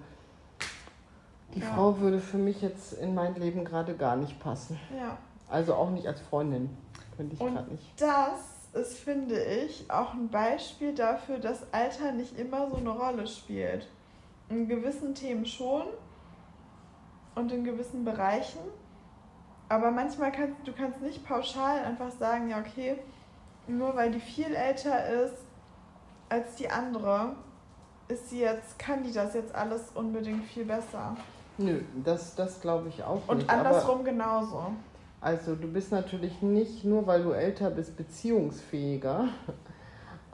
[SPEAKER 3] die
[SPEAKER 1] Ja.
[SPEAKER 3] Frau würde für mich jetzt in mein Leben gerade gar nicht passen.
[SPEAKER 1] Ja.
[SPEAKER 3] Also auch nicht als Freundin. Könnte ich gerade nicht.
[SPEAKER 1] Das ist, finde ich, auch ein Beispiel dafür, dass Alter nicht immer so eine Rolle spielt. In gewissen Themen schon und in gewissen Bereichen. Aber manchmal kannst du kannst nicht pauschal einfach sagen, ja okay, nur weil die viel älter ist als die andere, ist sie jetzt, kann die das jetzt alles unbedingt viel besser.
[SPEAKER 3] Nö, das, das glaube ich auch
[SPEAKER 1] Und
[SPEAKER 3] nicht. Aber
[SPEAKER 1] andersrum genauso.
[SPEAKER 3] Also du bist natürlich nicht nur, weil du älter bist, beziehungsfähiger.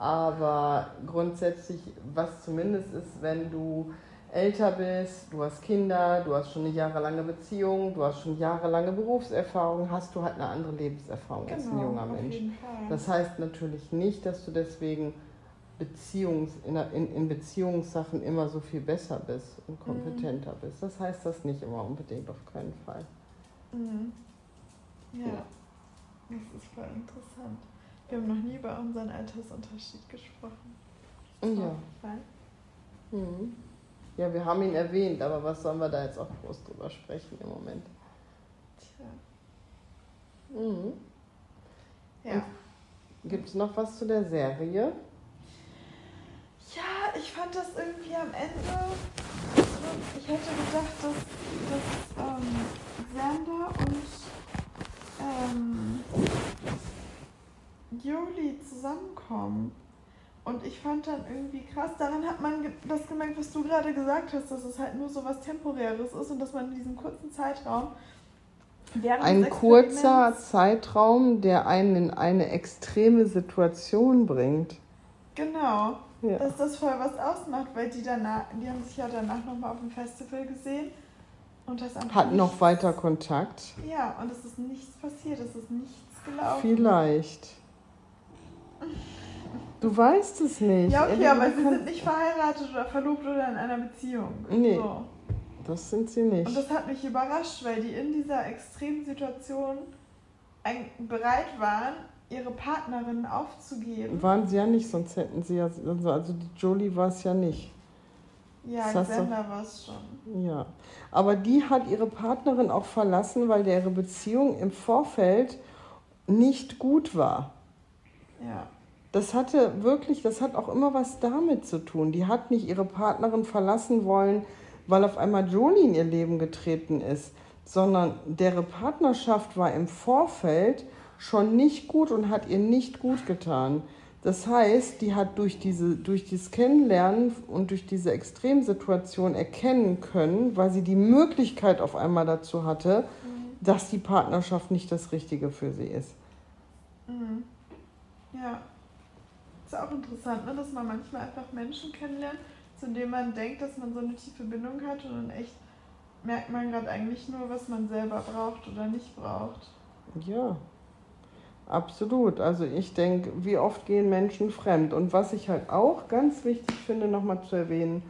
[SPEAKER 3] Aber grundsätzlich, was zumindest ist, wenn du älter bist, du hast Kinder, du hast schon eine jahrelange Beziehung, du hast schon jahrelange Berufserfahrung, hast du halt eine andere Lebenserfahrung als ein junger
[SPEAKER 1] Genau, auf
[SPEAKER 3] Mensch. Das heißt natürlich nicht, dass du deswegen Beziehungs, in, in, in Beziehungssachen immer so viel besser bist und kompetenter bist. Das heißt das nicht immer unbedingt, auf keinen Fall.
[SPEAKER 1] Mhm. Ja.
[SPEAKER 3] Ja.
[SPEAKER 1] das ist voll interessant. Wir haben noch nie über unseren Altersunterschied gesprochen.
[SPEAKER 3] Ja. Mhm. Ja, wir haben ihn erwähnt, aber was sollen wir da jetzt auch groß drüber sprechen im Moment?
[SPEAKER 1] Tja.
[SPEAKER 3] Mhm.
[SPEAKER 1] Ja.
[SPEAKER 3] Gibt es noch was zu der Serie?
[SPEAKER 1] ja, ich fand das irgendwie am Ende. Ich hätte gedacht, dass, dass ähm, Xander und ähm, Juli zusammenkommen. Und ich fand dann irgendwie krass, daran hat man das gemerkt, was du gerade gesagt hast, dass es halt nur so was Temporäres ist und dass man in diesem kurzen Zeitraum
[SPEAKER 3] Ein kurzer Zeitraum, der einen in eine extreme Situation bringt.
[SPEAKER 1] Genau.
[SPEAKER 3] Ja.
[SPEAKER 1] dass das voll was ausmacht, weil die danach, die haben sich ja danach nochmal auf dem Festival gesehen und das
[SPEAKER 3] Hat noch weiter Kontakt?
[SPEAKER 1] Ja, und es ist nichts passiert, es ist nichts gelaufen.
[SPEAKER 3] Vielleicht. Du weißt es nicht.
[SPEAKER 1] Ja, okay, aber sie sind nicht verheiratet oder verlobt oder in einer Beziehung.
[SPEAKER 3] Nee.
[SPEAKER 1] So.
[SPEAKER 3] Das sind sie nicht.
[SPEAKER 1] Und das hat mich überrascht, weil die in dieser extremen Situation bereit waren, ihre Partnerin aufzugeben.
[SPEAKER 3] Waren sie ja nicht, sonst hätten sie ja, also, also die Jolie war es ja nicht.
[SPEAKER 1] Ja, Xander war es schon.
[SPEAKER 3] Ja, aber die hat ihre Partnerin auch verlassen, weil ihre Beziehung im Vorfeld nicht gut war.
[SPEAKER 1] Ja.
[SPEAKER 3] Das hatte wirklich, das hat auch immer was damit zu tun. Die hat nicht ihre Partnerin verlassen wollen, weil auf einmal Jolie in ihr Leben getreten ist, sondern deren Partnerschaft war im Vorfeld schon nicht gut und hat ihr nicht gut getan. Das heißt, die hat durch, diese, durch dieses Kennenlernen und durch diese Extremsituation erkennen können, weil sie die Möglichkeit auf einmal dazu hatte, mhm. dass die Partnerschaft nicht das Richtige für sie ist.
[SPEAKER 1] Mhm. Ja. Ist interessant, ne? dass man manchmal einfach Menschen kennenlernt, zu denen man denkt, dass man so eine tiefe Bindung hat und dann echt merkt man gerade eigentlich nur, was man selber braucht oder nicht braucht.
[SPEAKER 3] Ja, Absolut. Also ich denke, wie oft gehen Menschen fremd? Und was ich halt auch ganz wichtig finde, nochmal zu erwähnen,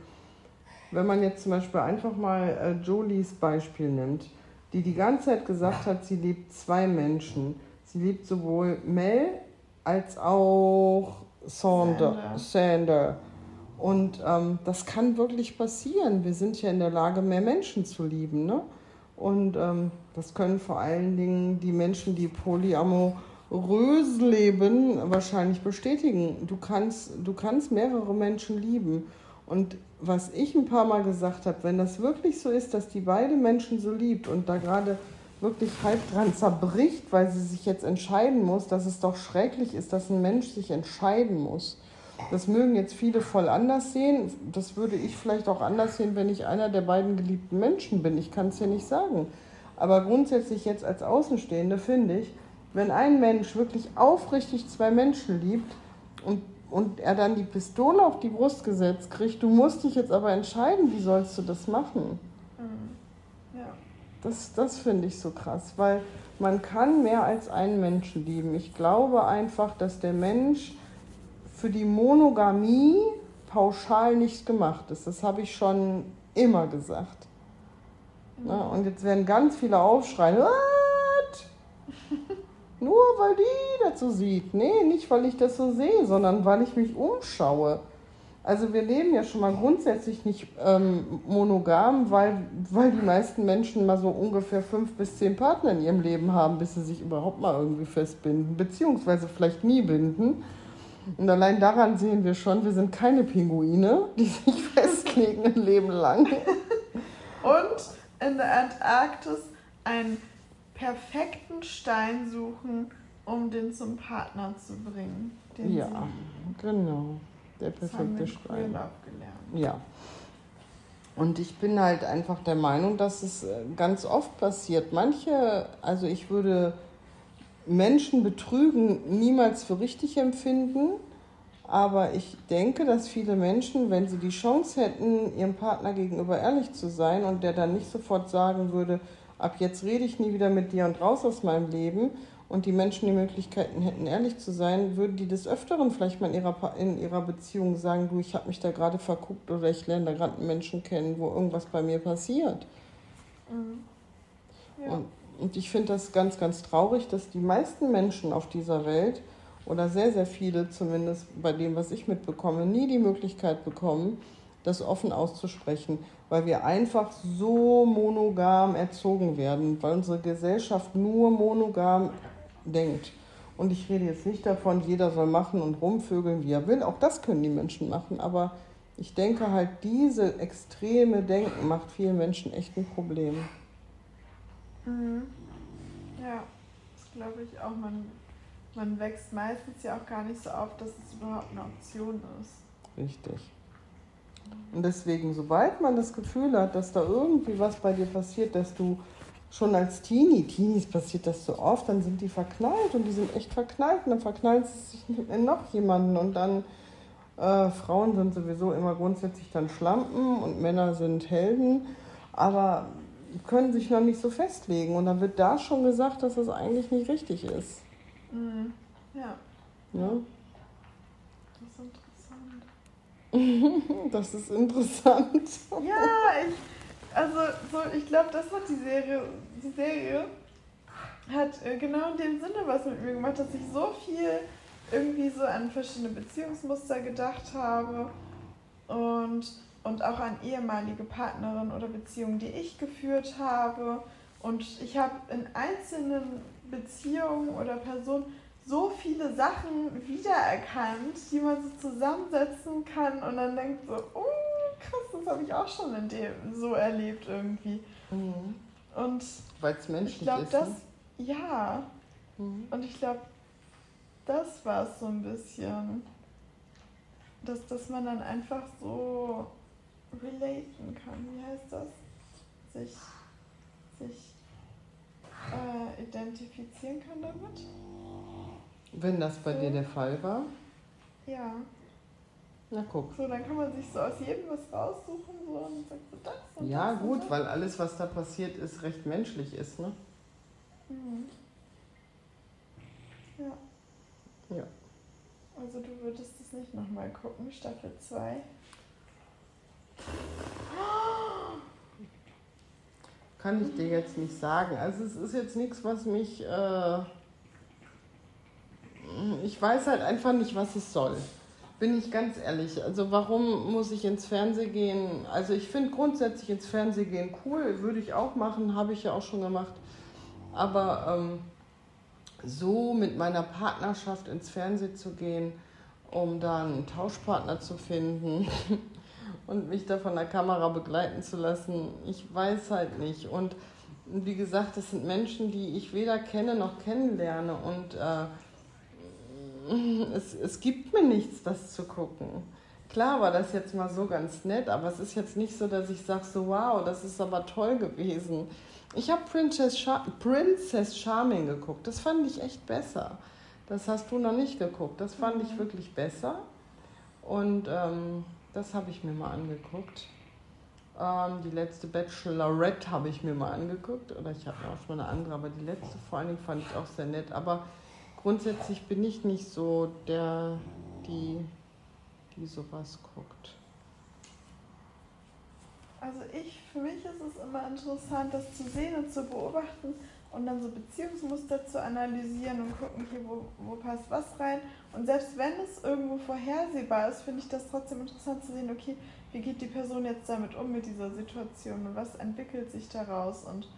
[SPEAKER 3] wenn man jetzt zum Beispiel einfach mal äh, Jolies Beispiel nimmt, die die ganze Zeit gesagt hat, sie liebt zwei Menschen. Sie liebt sowohl Mel als auch Sander. Sander. Und ähm, das kann wirklich passieren. Wir sind ja in der Lage, mehr Menschen zu lieben. Ne? Und ähm, das können vor allen Dingen die Menschen, die Polyamor Rösleben wahrscheinlich bestätigen. Du kannst, du kannst mehrere Menschen lieben. Und was ich ein paar Mal gesagt habe, wenn das wirklich so ist, dass die beide Menschen so liebt und da gerade wirklich halb dran zerbricht, weil sie sich jetzt entscheiden muss, dass es doch schrecklich ist, dass ein Mensch sich entscheiden muss. Das mögen jetzt viele voll anders sehen. Das würde ich vielleicht auch anders sehen, wenn ich einer der beiden geliebten Menschen bin. Ich kann es ja nicht sagen. Aber grundsätzlich jetzt als Außenstehende finde ich, wenn ein Mensch wirklich aufrichtig zwei Menschen liebt und, und er dann die Pistole auf die Brust gesetzt kriegt, du musst dich jetzt aber entscheiden, wie sollst du das machen?
[SPEAKER 1] Mhm.
[SPEAKER 3] Das, das finde ich so krass, weil man kann mehr als einen Menschen lieben. Ich glaube einfach, dass der Mensch für die Monogamie pauschal nicht gemacht ist. Das habe ich schon immer gesagt. Na, und jetzt werden ganz viele aufschreien. What? Nur weil die das so sieht. Nee, nicht weil ich das so sehe, sondern weil ich mich umschaue. Also wir leben ja schon mal grundsätzlich nicht ähm, monogam, weil, weil die meisten Menschen mal so ungefähr fünf bis zehn Partner in ihrem Leben haben, bis sie sich überhaupt mal irgendwie festbinden, beziehungsweise vielleicht nie binden. Und allein daran sehen wir schon, wir sind keine Pinguine, die sich [LAUGHS] festlegen ein Leben lang.
[SPEAKER 1] Und in der Antarktis ein perfekten Stein suchen, um den zum Partner zu bringen.
[SPEAKER 3] ja, genau. Der perfekte Stein. Ja. Und ich bin halt einfach der Meinung, dass es äh, ganz oft passiert. Manche, also ich würde Menschen betrügen niemals für richtig empfinden, aber ich denke, dass viele Menschen, wenn sie die Chance hätten, ihrem Partner gegenüber ehrlich zu sein und der dann nicht sofort sagen würde, ab jetzt rede ich nie wieder mit dir und raus aus meinem Leben und die Menschen die Möglichkeiten hätten, ehrlich zu sein, würden die des Öfteren vielleicht mal in ihrer, in ihrer Beziehung sagen, du, ich habe mich da gerade verguckt oder ich lerne da gerade einen Menschen kennen, wo irgendwas bei mir passiert. Mhm. Ja. Und, und ich finde das ganz, ganz traurig, dass die meisten Menschen auf dieser Welt oder sehr, sehr viele zumindest bei dem, was ich mitbekomme, nie die Möglichkeit bekommen, das offen auszusprechen weil wir einfach so monogam erzogen werden, weil unsere Gesellschaft nur monogam denkt. Und ich rede jetzt nicht davon, jeder soll machen und rumvögeln, wie er will. Auch das können die Menschen machen. Aber ich denke halt, diese extreme Denken macht vielen Menschen echt ein Problem.
[SPEAKER 1] Mhm. Ja, das glaube ich auch. Man, man wächst meistens ja auch gar nicht so auf, dass es überhaupt eine Option ist.
[SPEAKER 3] Richtig. Und deswegen, sobald man das Gefühl hat, dass da irgendwie was bei dir passiert, dass du schon als Teenie, Teenies passiert das so oft, dann sind die verknallt und die sind echt verknallt und dann verknallen sie sich in noch jemanden und dann äh, Frauen sind sowieso immer grundsätzlich dann Schlampen und Männer sind Helden, aber können sich noch nicht so festlegen und dann wird da schon gesagt, dass das eigentlich nicht richtig ist.
[SPEAKER 1] Mhm. Ja.
[SPEAKER 3] ja. Das ist interessant. [LAUGHS]
[SPEAKER 1] Ja, ich, also so, ich glaube, das hat die Serie, die Serie hat äh, genau in dem Sinne was mit mir gemacht, dass ich so viel irgendwie so an verschiedene Beziehungsmuster gedacht habe und, und auch an ehemalige Partnerinnen oder Beziehungen, die ich geführt habe. Und ich habe in einzelnen Beziehungen oder Personen so viele Sachen wiedererkannt, die man so zusammensetzen kann und dann denkt so, oh krass, das habe ich auch schon in dem so erlebt irgendwie. Mhm. Und
[SPEAKER 3] weil es menschlich
[SPEAKER 1] ich glaube,
[SPEAKER 3] ist.
[SPEAKER 1] Das, ne? Ja. Mhm. Und ich glaube, das war es so ein bisschen. Dass, dass man dann einfach so relaten kann. Wie heißt das? Sich, sich äh, identifizieren kann damit.
[SPEAKER 3] Wenn das bei so. dir der Fall war?
[SPEAKER 1] Ja.
[SPEAKER 3] Na guck.
[SPEAKER 1] So, dann kann man sich so aus jedem was raussuchen so, und sagt so das und
[SPEAKER 3] Ja,
[SPEAKER 1] das
[SPEAKER 3] gut, und weil alles, was da passiert ist, recht menschlich ist, ne?
[SPEAKER 1] Mhm. Ja.
[SPEAKER 3] Ja.
[SPEAKER 1] Also du würdest es nicht nochmal gucken, Staffel 2.
[SPEAKER 3] Kann ich dir jetzt nicht sagen. Also es ist jetzt nichts, was mich... Äh ich weiß halt einfach nicht, was es soll. Bin ich ganz ehrlich. Also warum muss ich ins Fernsehen gehen? Also ich finde grundsätzlich ins Fernsehen gehen cool, würde ich auch machen, habe ich ja auch schon gemacht. Aber ähm, so mit meiner Partnerschaft ins Fernsehen zu gehen, um da einen Tauschpartner zu finden [LAUGHS] und mich da von der Kamera begleiten zu lassen, ich weiß halt nicht. Und wie gesagt, das sind Menschen, die ich weder kenne noch kennenlerne. Und äh, es, es gibt mir nichts, das zu gucken. Klar war das jetzt mal so ganz nett, aber es ist jetzt nicht so, dass ich sage, so wow, das ist aber toll gewesen. Ich habe Princess, Char Princess Charming geguckt. Das fand ich echt besser. Das hast du noch nicht geguckt. Das fand ich mhm. wirklich besser. Und ähm, das habe ich mir mal angeguckt. Ähm, die letzte Bachelorette habe ich mir mal angeguckt. Oder ich habe auch schon eine andere, aber die letzte vor allen Dingen fand ich auch sehr nett. Aber grundsätzlich bin ich nicht so der, die, die sowas guckt.
[SPEAKER 1] Also ich, für mich ist es immer interessant, das zu sehen und zu beobachten und dann so Beziehungsmuster zu analysieren und gucken, okay, wo, wo passt was rein. Und selbst wenn es irgendwo vorhersehbar ist, finde ich das trotzdem interessant zu sehen, okay, wie geht die Person jetzt damit um mit dieser Situation und was entwickelt sich daraus und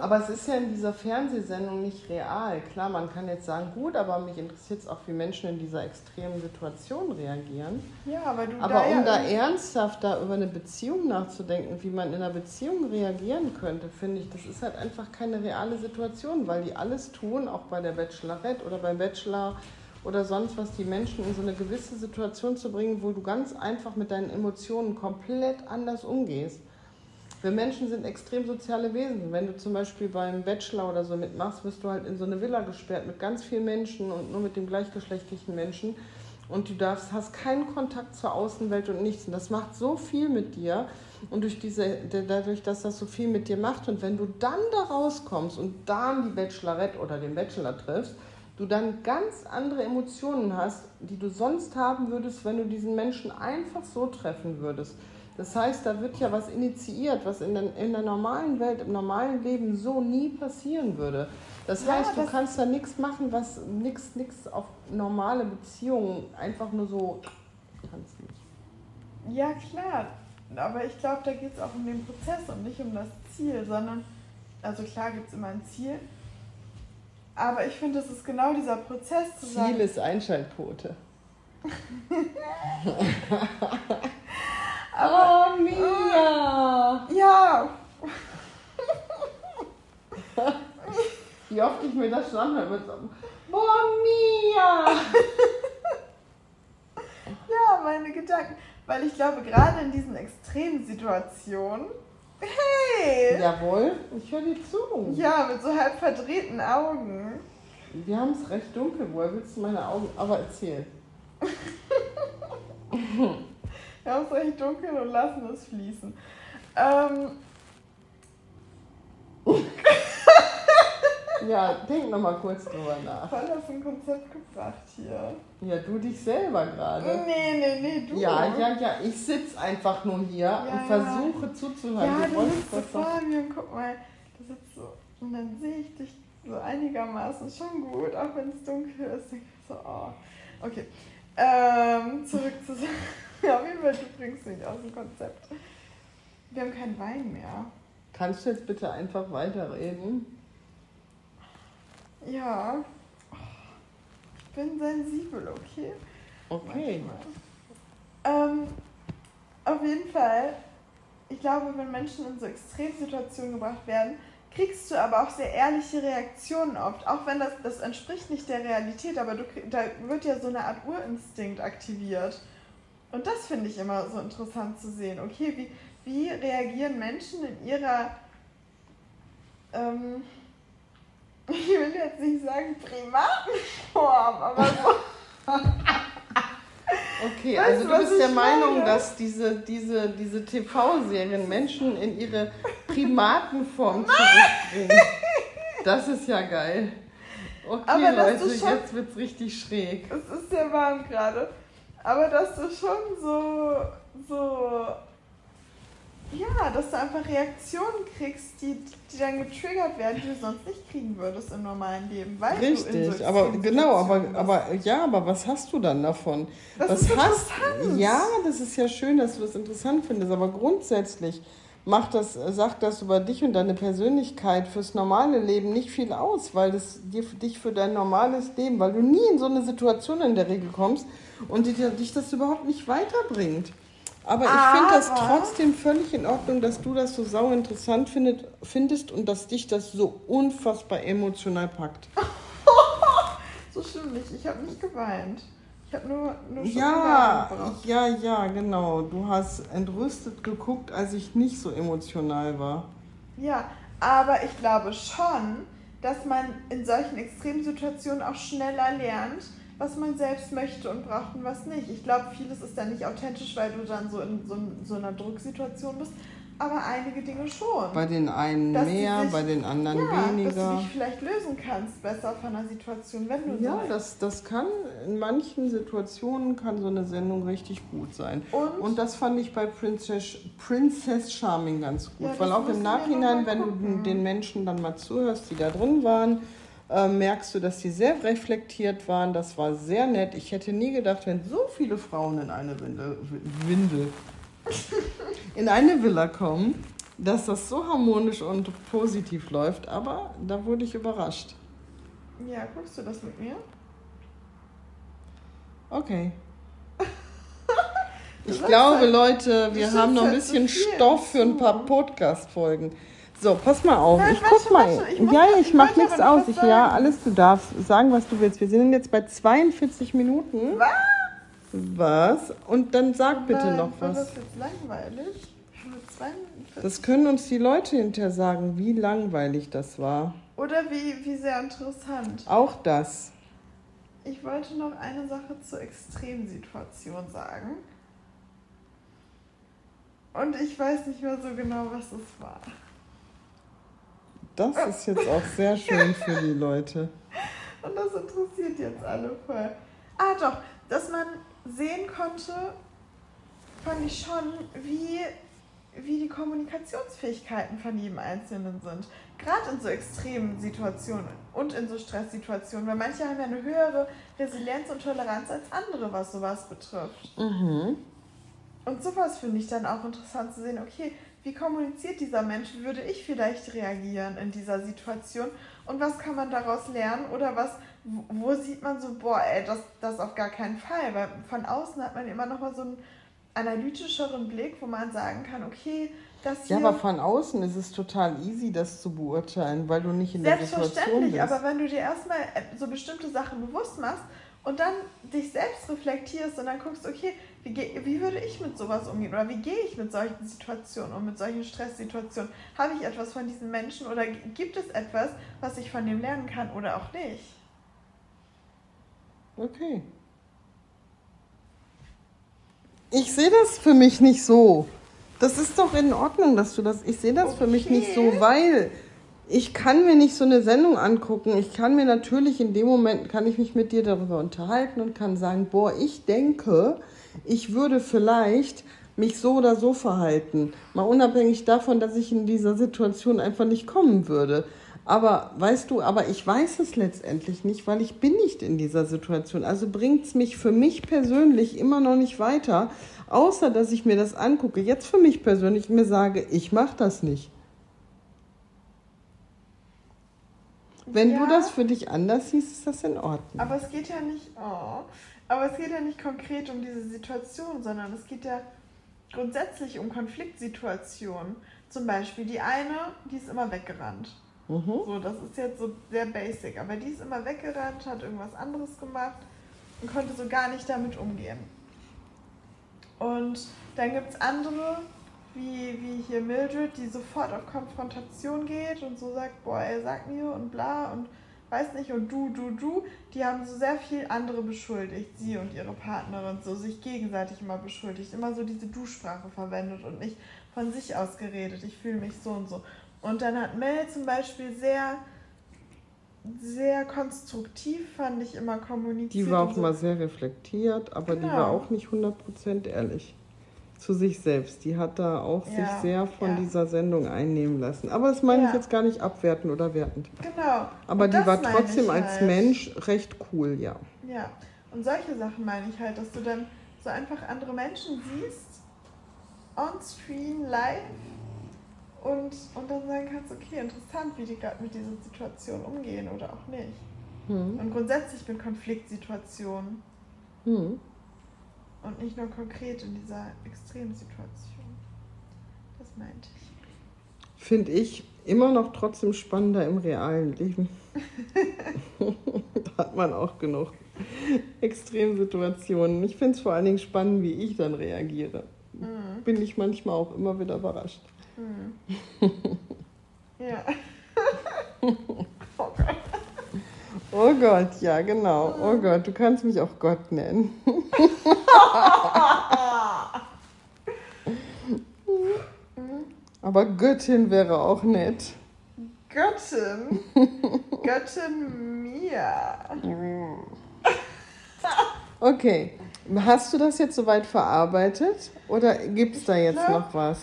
[SPEAKER 3] aber es ist ja in dieser Fernsehsendung nicht real. Klar, man kann jetzt sagen, gut, aber mich interessiert es auch, wie Menschen in dieser extremen Situation reagieren.
[SPEAKER 1] Ja, aber du
[SPEAKER 3] aber da um ja da ernsthaft da über eine Beziehung nachzudenken, wie man in einer Beziehung reagieren könnte, finde ich, das ist halt einfach keine reale Situation, weil die alles tun, auch bei der Bachelorette oder beim Bachelor oder sonst was, die Menschen in so eine gewisse Situation zu bringen, wo du ganz einfach mit deinen Emotionen komplett anders umgehst. Wir Menschen sind extrem soziale Wesen. Wenn du zum Beispiel beim Bachelor oder so mitmachst, wirst du halt in so eine Villa gesperrt mit ganz vielen Menschen und nur mit dem gleichgeschlechtlichen Menschen. Und du darfst, hast keinen Kontakt zur Außenwelt und nichts. Und das macht so viel mit dir. Und durch diese, dadurch, dass das so viel mit dir macht, und wenn du dann da rauskommst und dann die Bachelorette oder den Bachelor triffst, du dann ganz andere Emotionen hast, die du sonst haben würdest, wenn du diesen Menschen einfach so treffen würdest. Das heißt, da wird ja was initiiert, was in der, in der normalen Welt, im normalen Leben so nie passieren würde. Das ja, heißt, du das kannst da nichts machen, was nichts nix auf normale Beziehungen einfach nur so kannst nicht.
[SPEAKER 1] Ja, klar. Aber ich glaube, da geht es auch um den Prozess und nicht um das Ziel, sondern, also klar gibt es immer ein Ziel. Aber ich finde, es ist genau dieser Prozess
[SPEAKER 3] zu Ziel sagen. Ziel ist Einschaltquote. [LAUGHS] Aber, oh, Mia!
[SPEAKER 1] Ja!
[SPEAKER 3] Wie oft ich mir das schon anhöre mit so Boah, Mia!
[SPEAKER 1] ja, meine Gedanken. Weil ich glaube, gerade in diesen extremen Situationen. Hey!
[SPEAKER 3] Jawohl, ich höre dir zu.
[SPEAKER 1] Ja, mit so halb verdrehten Augen.
[SPEAKER 3] Wir haben es recht dunkel. Woher willst du meine Augen? Aber erzähl. [LAUGHS]
[SPEAKER 1] Wir haben es recht dunkel und lassen es fließen. Ähm. [LAUGHS]
[SPEAKER 3] ja, denk nochmal kurz drüber nach.
[SPEAKER 1] Voll hast ein Konzept gebracht hier.
[SPEAKER 3] Ja, du dich selber gerade.
[SPEAKER 1] Nee, nee, nee, du.
[SPEAKER 3] Ja, ja, ja, ich sitze einfach nur hier ja, und versuche zuzuhören.
[SPEAKER 1] Ja, du, du sitzt so vor mir und guck mal, du sitzt so Und dann sehe ich dich so einigermaßen schon gut, auch wenn es dunkel ist. Ich so, oh, okay. Ähm, zurück zu. [LAUGHS] Ja, auf jeden Fall, du bringst mich aus dem Konzept. Wir haben keinen Wein mehr.
[SPEAKER 3] Kannst du jetzt bitte einfach weiterreden?
[SPEAKER 1] Ja. Ich bin sensibel, okay?
[SPEAKER 3] Okay.
[SPEAKER 1] Ähm, auf jeden Fall, ich glaube, wenn Menschen in so Extremsituationen gebracht werden, kriegst du aber auch sehr ehrliche Reaktionen oft. Auch wenn das, das entspricht nicht der Realität, aber du, da wird ja so eine Art Urinstinkt aktiviert. Und das finde ich immer so interessant zu sehen. Okay, wie, wie reagieren Menschen in ihrer, ähm, [LAUGHS] ich will jetzt nicht sagen Primatenform, aber so. [LAUGHS]
[SPEAKER 3] Okay, weißt also du bist der Meinung, meine? dass diese, diese, diese TV-Serien Menschen in ihre Primatenform [LAUGHS] zurückbringen. Das ist ja geil. Okay, Aber Leute, jetzt wird's richtig schräg.
[SPEAKER 1] Es ist sehr warm gerade. Aber dass du schon so, so ja, dass du einfach Reaktionen kriegst, die, die dann getriggert werden, die du sonst nicht kriegen würdest im normalen Leben. Weil Richtig, du in so
[SPEAKER 3] aber genau, aber, aber ja, aber was hast du dann davon? Das was ist hast, Ja, das ist ja schön, dass du das interessant findest, aber grundsätzlich macht das, sagt das über dich und deine Persönlichkeit fürs normale Leben nicht viel aus, weil das dir, dich für dein normales Leben, weil du nie in so eine Situation in der Regel kommst und dich das überhaupt nicht weiterbringt. Aber ich finde das trotzdem völlig in Ordnung, dass du das so sau interessant findet, findest und dass dich das so unfassbar emotional packt. [LAUGHS]
[SPEAKER 1] so schlimm nicht. Ich habe nicht geweint. Ich habe nur, nur
[SPEAKER 3] Ja, ja, ja, genau. Du hast entrüstet geguckt, als ich nicht so emotional war.
[SPEAKER 1] Ja, aber ich glaube schon, dass man in solchen Extremsituationen auch schneller lernt, was man selbst möchte und braucht und was nicht. Ich glaube, vieles ist dann nicht authentisch, weil du dann so in so, so einer Drucksituation bist, aber einige Dinge schon.
[SPEAKER 3] Bei den einen mehr, sich, bei den anderen ja, weniger. Dass
[SPEAKER 1] du dich vielleicht lösen kannst besser von einer Situation, wenn du
[SPEAKER 3] Ja, so das, das kann, in manchen Situationen kann so eine Sendung richtig gut sein. Und, und das fand ich bei Princess, Princess Charming ganz gut, ja, weil auch im Nachhinein, wenn du den Menschen dann mal zuhörst, die da drin waren, äh, merkst du, dass sie sehr reflektiert waren. Das war sehr nett. Ich hätte nie gedacht, wenn so viele Frauen in eine Windel, Windel in eine Villa kommen, dass das so harmonisch und positiv läuft. Aber da wurde ich überrascht.
[SPEAKER 1] Ja, guckst du das mit mir?
[SPEAKER 3] Okay. [LAUGHS] Ich glaube, halt, Leute, wir haben noch ein bisschen Stoff für ein paar Podcast-Folgen. So, pass mal auf. Nein, ich guck mal. Ich ja, ich, ich mach nichts aus. Ich, ja, alles, du darfst sagen, was du willst. Wir sind jetzt bei 42 Minuten.
[SPEAKER 1] Was?
[SPEAKER 3] Was? Und dann sag bitte noch was.
[SPEAKER 1] Das ist jetzt langweilig.
[SPEAKER 3] Das können uns die Leute hinterher sagen, wie langweilig das war.
[SPEAKER 1] Oder wie, wie sehr interessant.
[SPEAKER 3] Auch das.
[SPEAKER 1] Ich wollte noch eine Sache zur Extremsituation sagen. Und ich weiß nicht mehr so genau, was es war.
[SPEAKER 3] Das ist jetzt auch sehr schön für die Leute. [LAUGHS]
[SPEAKER 1] Und das interessiert jetzt alle voll. Ah, doch, dass man sehen konnte, fand ich schon, wie, wie die Kommunikationsfähigkeiten von jedem Einzelnen sind. Gerade in so extremen Situationen und in so Stresssituationen, weil manche haben ja eine höhere Resilienz und Toleranz als andere, was sowas betrifft. Mhm. Und sowas finde ich dann auch interessant zu sehen, okay, wie kommuniziert dieser Mensch, wie würde ich vielleicht reagieren in dieser Situation und was kann man daraus lernen oder was, wo sieht man so, boah, ey, das, das auf gar keinen Fall, weil von außen hat man immer noch mal so einen analytischeren Blick, wo man sagen kann, okay, das
[SPEAKER 3] hier... Ja, aber von außen ist es total easy, das zu beurteilen, weil du nicht in der Situation bist. Selbstverständlich,
[SPEAKER 1] aber wenn du dir erstmal äh, so bestimmte Sachen bewusst machst und dann dich selbst reflektierst und dann guckst, okay, wie, wie würde ich mit sowas umgehen oder wie gehe ich mit solchen Situationen um, mit solchen Stresssituationen? Habe ich etwas von diesen Menschen oder gibt es etwas, was ich von dem lernen kann oder auch nicht?
[SPEAKER 3] Okay. Ich sehe das für mich nicht so. Das ist doch in Ordnung, dass du das. Ich sehe das okay. für mich nicht so, weil ich kann mir nicht so eine Sendung angucken. Ich kann mir natürlich in dem Moment, kann ich mich mit dir darüber unterhalten und kann sagen, boah, ich denke, ich würde vielleicht mich so oder so verhalten. Mal unabhängig davon, dass ich in dieser Situation einfach nicht kommen würde. Aber weißt du, aber ich weiß es letztendlich nicht, weil ich bin nicht in dieser Situation. Also bringt es mich für mich persönlich immer noch nicht weiter, außer dass ich mir das angucke. Jetzt für mich persönlich mir sage, ich mache das nicht. Wenn
[SPEAKER 1] Ja.
[SPEAKER 3] du das für dich anders siehst, ist das in Ordnung.
[SPEAKER 1] Aber es geht ja nicht, oh, aber es geht ja nicht konkret um diese Situation, sondern es geht ja grundsätzlich um Konfliktsituationen. Zum Beispiel die eine, die ist immer weggerannt.
[SPEAKER 3] Mhm.
[SPEAKER 1] So, das ist jetzt so sehr basic, aber die ist immer weggerannt, hat irgendwas anderes gemacht und konnte so gar nicht damit umgehen. Und dann gibt es andere, wie, wie hier Mildred, die sofort auf Konfrontation geht und so sagt, boah, er sagt mir und bla und weiß nicht und du, du, du. Die haben so sehr viel andere beschuldigt, sie und ihre Partnerin, so sich gegenseitig immer beschuldigt, immer so diese Du-Sprache verwendet und nicht von sich aus geredet, ich fühle mich so und so. Und dann hat Mel zum Beispiel sehr, sehr konstruktiv, fand ich immer kommuniziert.
[SPEAKER 3] Die war auch
[SPEAKER 1] so.
[SPEAKER 3] mal sehr reflektiert, aber die
[SPEAKER 1] Genau.
[SPEAKER 3] war auch nicht 100% ehrlich zu sich selbst. Die hat da auch sich
[SPEAKER 1] Ja,
[SPEAKER 3] sehr von
[SPEAKER 1] ja.
[SPEAKER 3] dieser Sendung einnehmen lassen. Aber das meine ich
[SPEAKER 1] Ja.
[SPEAKER 3] jetzt gar nicht abwertend oder wertend.
[SPEAKER 1] Genau.
[SPEAKER 3] Aber die war trotzdem
[SPEAKER 1] ich
[SPEAKER 3] als
[SPEAKER 1] halt.
[SPEAKER 3] Mensch recht cool, ja.
[SPEAKER 1] Ja, und solche Sachen meine ich halt, dass du dann so einfach andere Menschen siehst, on screen, live, und, und dann sagen kannst, okay, interessant, wie die gerade mit dieser Situation umgehen oder auch nicht.
[SPEAKER 3] Hm.
[SPEAKER 1] Und grundsätzlich mit Konfliktsituationen
[SPEAKER 3] Hm.
[SPEAKER 1] und nicht nur konkret in dieser Extremsituation. Das meinte ich.
[SPEAKER 3] Finde ich immer noch trotzdem spannender im realen Leben. [LAUGHS] da hat man auch genug Extremsituationen. Ich finde es vor allen Dingen spannend, wie ich dann reagiere.
[SPEAKER 1] Mhm.
[SPEAKER 3] Bin ich manchmal auch immer wieder überrascht.
[SPEAKER 1] Mhm. ja. [LAUGHS] oh Gott.
[SPEAKER 3] Oh Gott, ja, genau. Oh Gott, du kannst mich auch Gott nennen. [LAUGHS] Aber Göttin wäre auch nett.
[SPEAKER 1] Göttin. Göttin Mia. [LAUGHS]
[SPEAKER 3] Okay, hast du das jetzt soweit verarbeitet oder gibt es da jetzt
[SPEAKER 1] glaub-
[SPEAKER 3] noch was?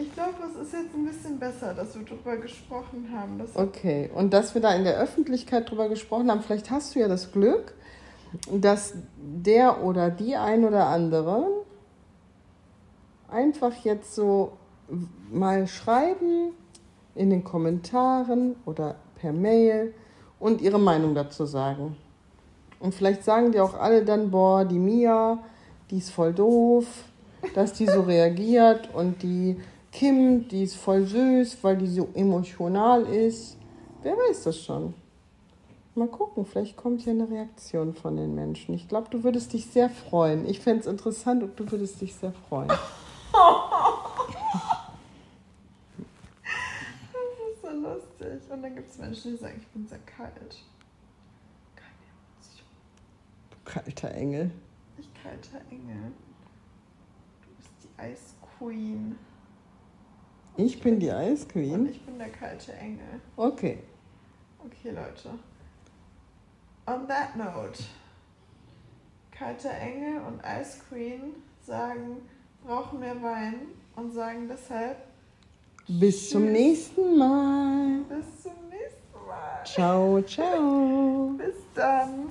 [SPEAKER 1] Ich glaube, es ist jetzt ein bisschen besser, dass wir drüber gesprochen haben.
[SPEAKER 3] Okay, und dass wir da in der Öffentlichkeit drüber gesprochen haben, vielleicht hast du ja das Glück, dass der oder die ein oder andere einfach jetzt so mal schreiben in den Kommentaren oder per Mail und ihre Meinung dazu sagen. Und vielleicht sagen die auch alle dann, boah, die Mia, die ist voll doof, dass die so [LAUGHS] reagiert und die Kim, die ist voll süß, weil die so emotional ist. Wer weiß das schon? Mal gucken, vielleicht kommt ja eine Reaktion von den Menschen. Ich glaube, du würdest dich sehr freuen. Ich fände es interessant und du würdest dich sehr freuen. [LAUGHS] [LAUGHS]
[SPEAKER 1] Das ist so lustig. Und dann gibt es Menschen, die sagen, ich bin sehr kalt. Keine Emotion.
[SPEAKER 3] Du kalter Engel.
[SPEAKER 1] Ich kalter Engel. Du bist die Ice Queen.
[SPEAKER 3] Ich bin die Ice
[SPEAKER 1] Und
[SPEAKER 3] Queen.
[SPEAKER 1] ich bin der kalte Engel.
[SPEAKER 3] Okay.
[SPEAKER 1] Okay, Leute. On that note. Kalter Engel und Ice Queen sagen, brauchen mehr Wein und sagen deshalb
[SPEAKER 3] Bis zum
[SPEAKER 1] Tschüss.
[SPEAKER 3] nächsten Mal.
[SPEAKER 1] bis zum nächsten Mal.
[SPEAKER 3] Ciao, ciao.
[SPEAKER 1] Bis dann.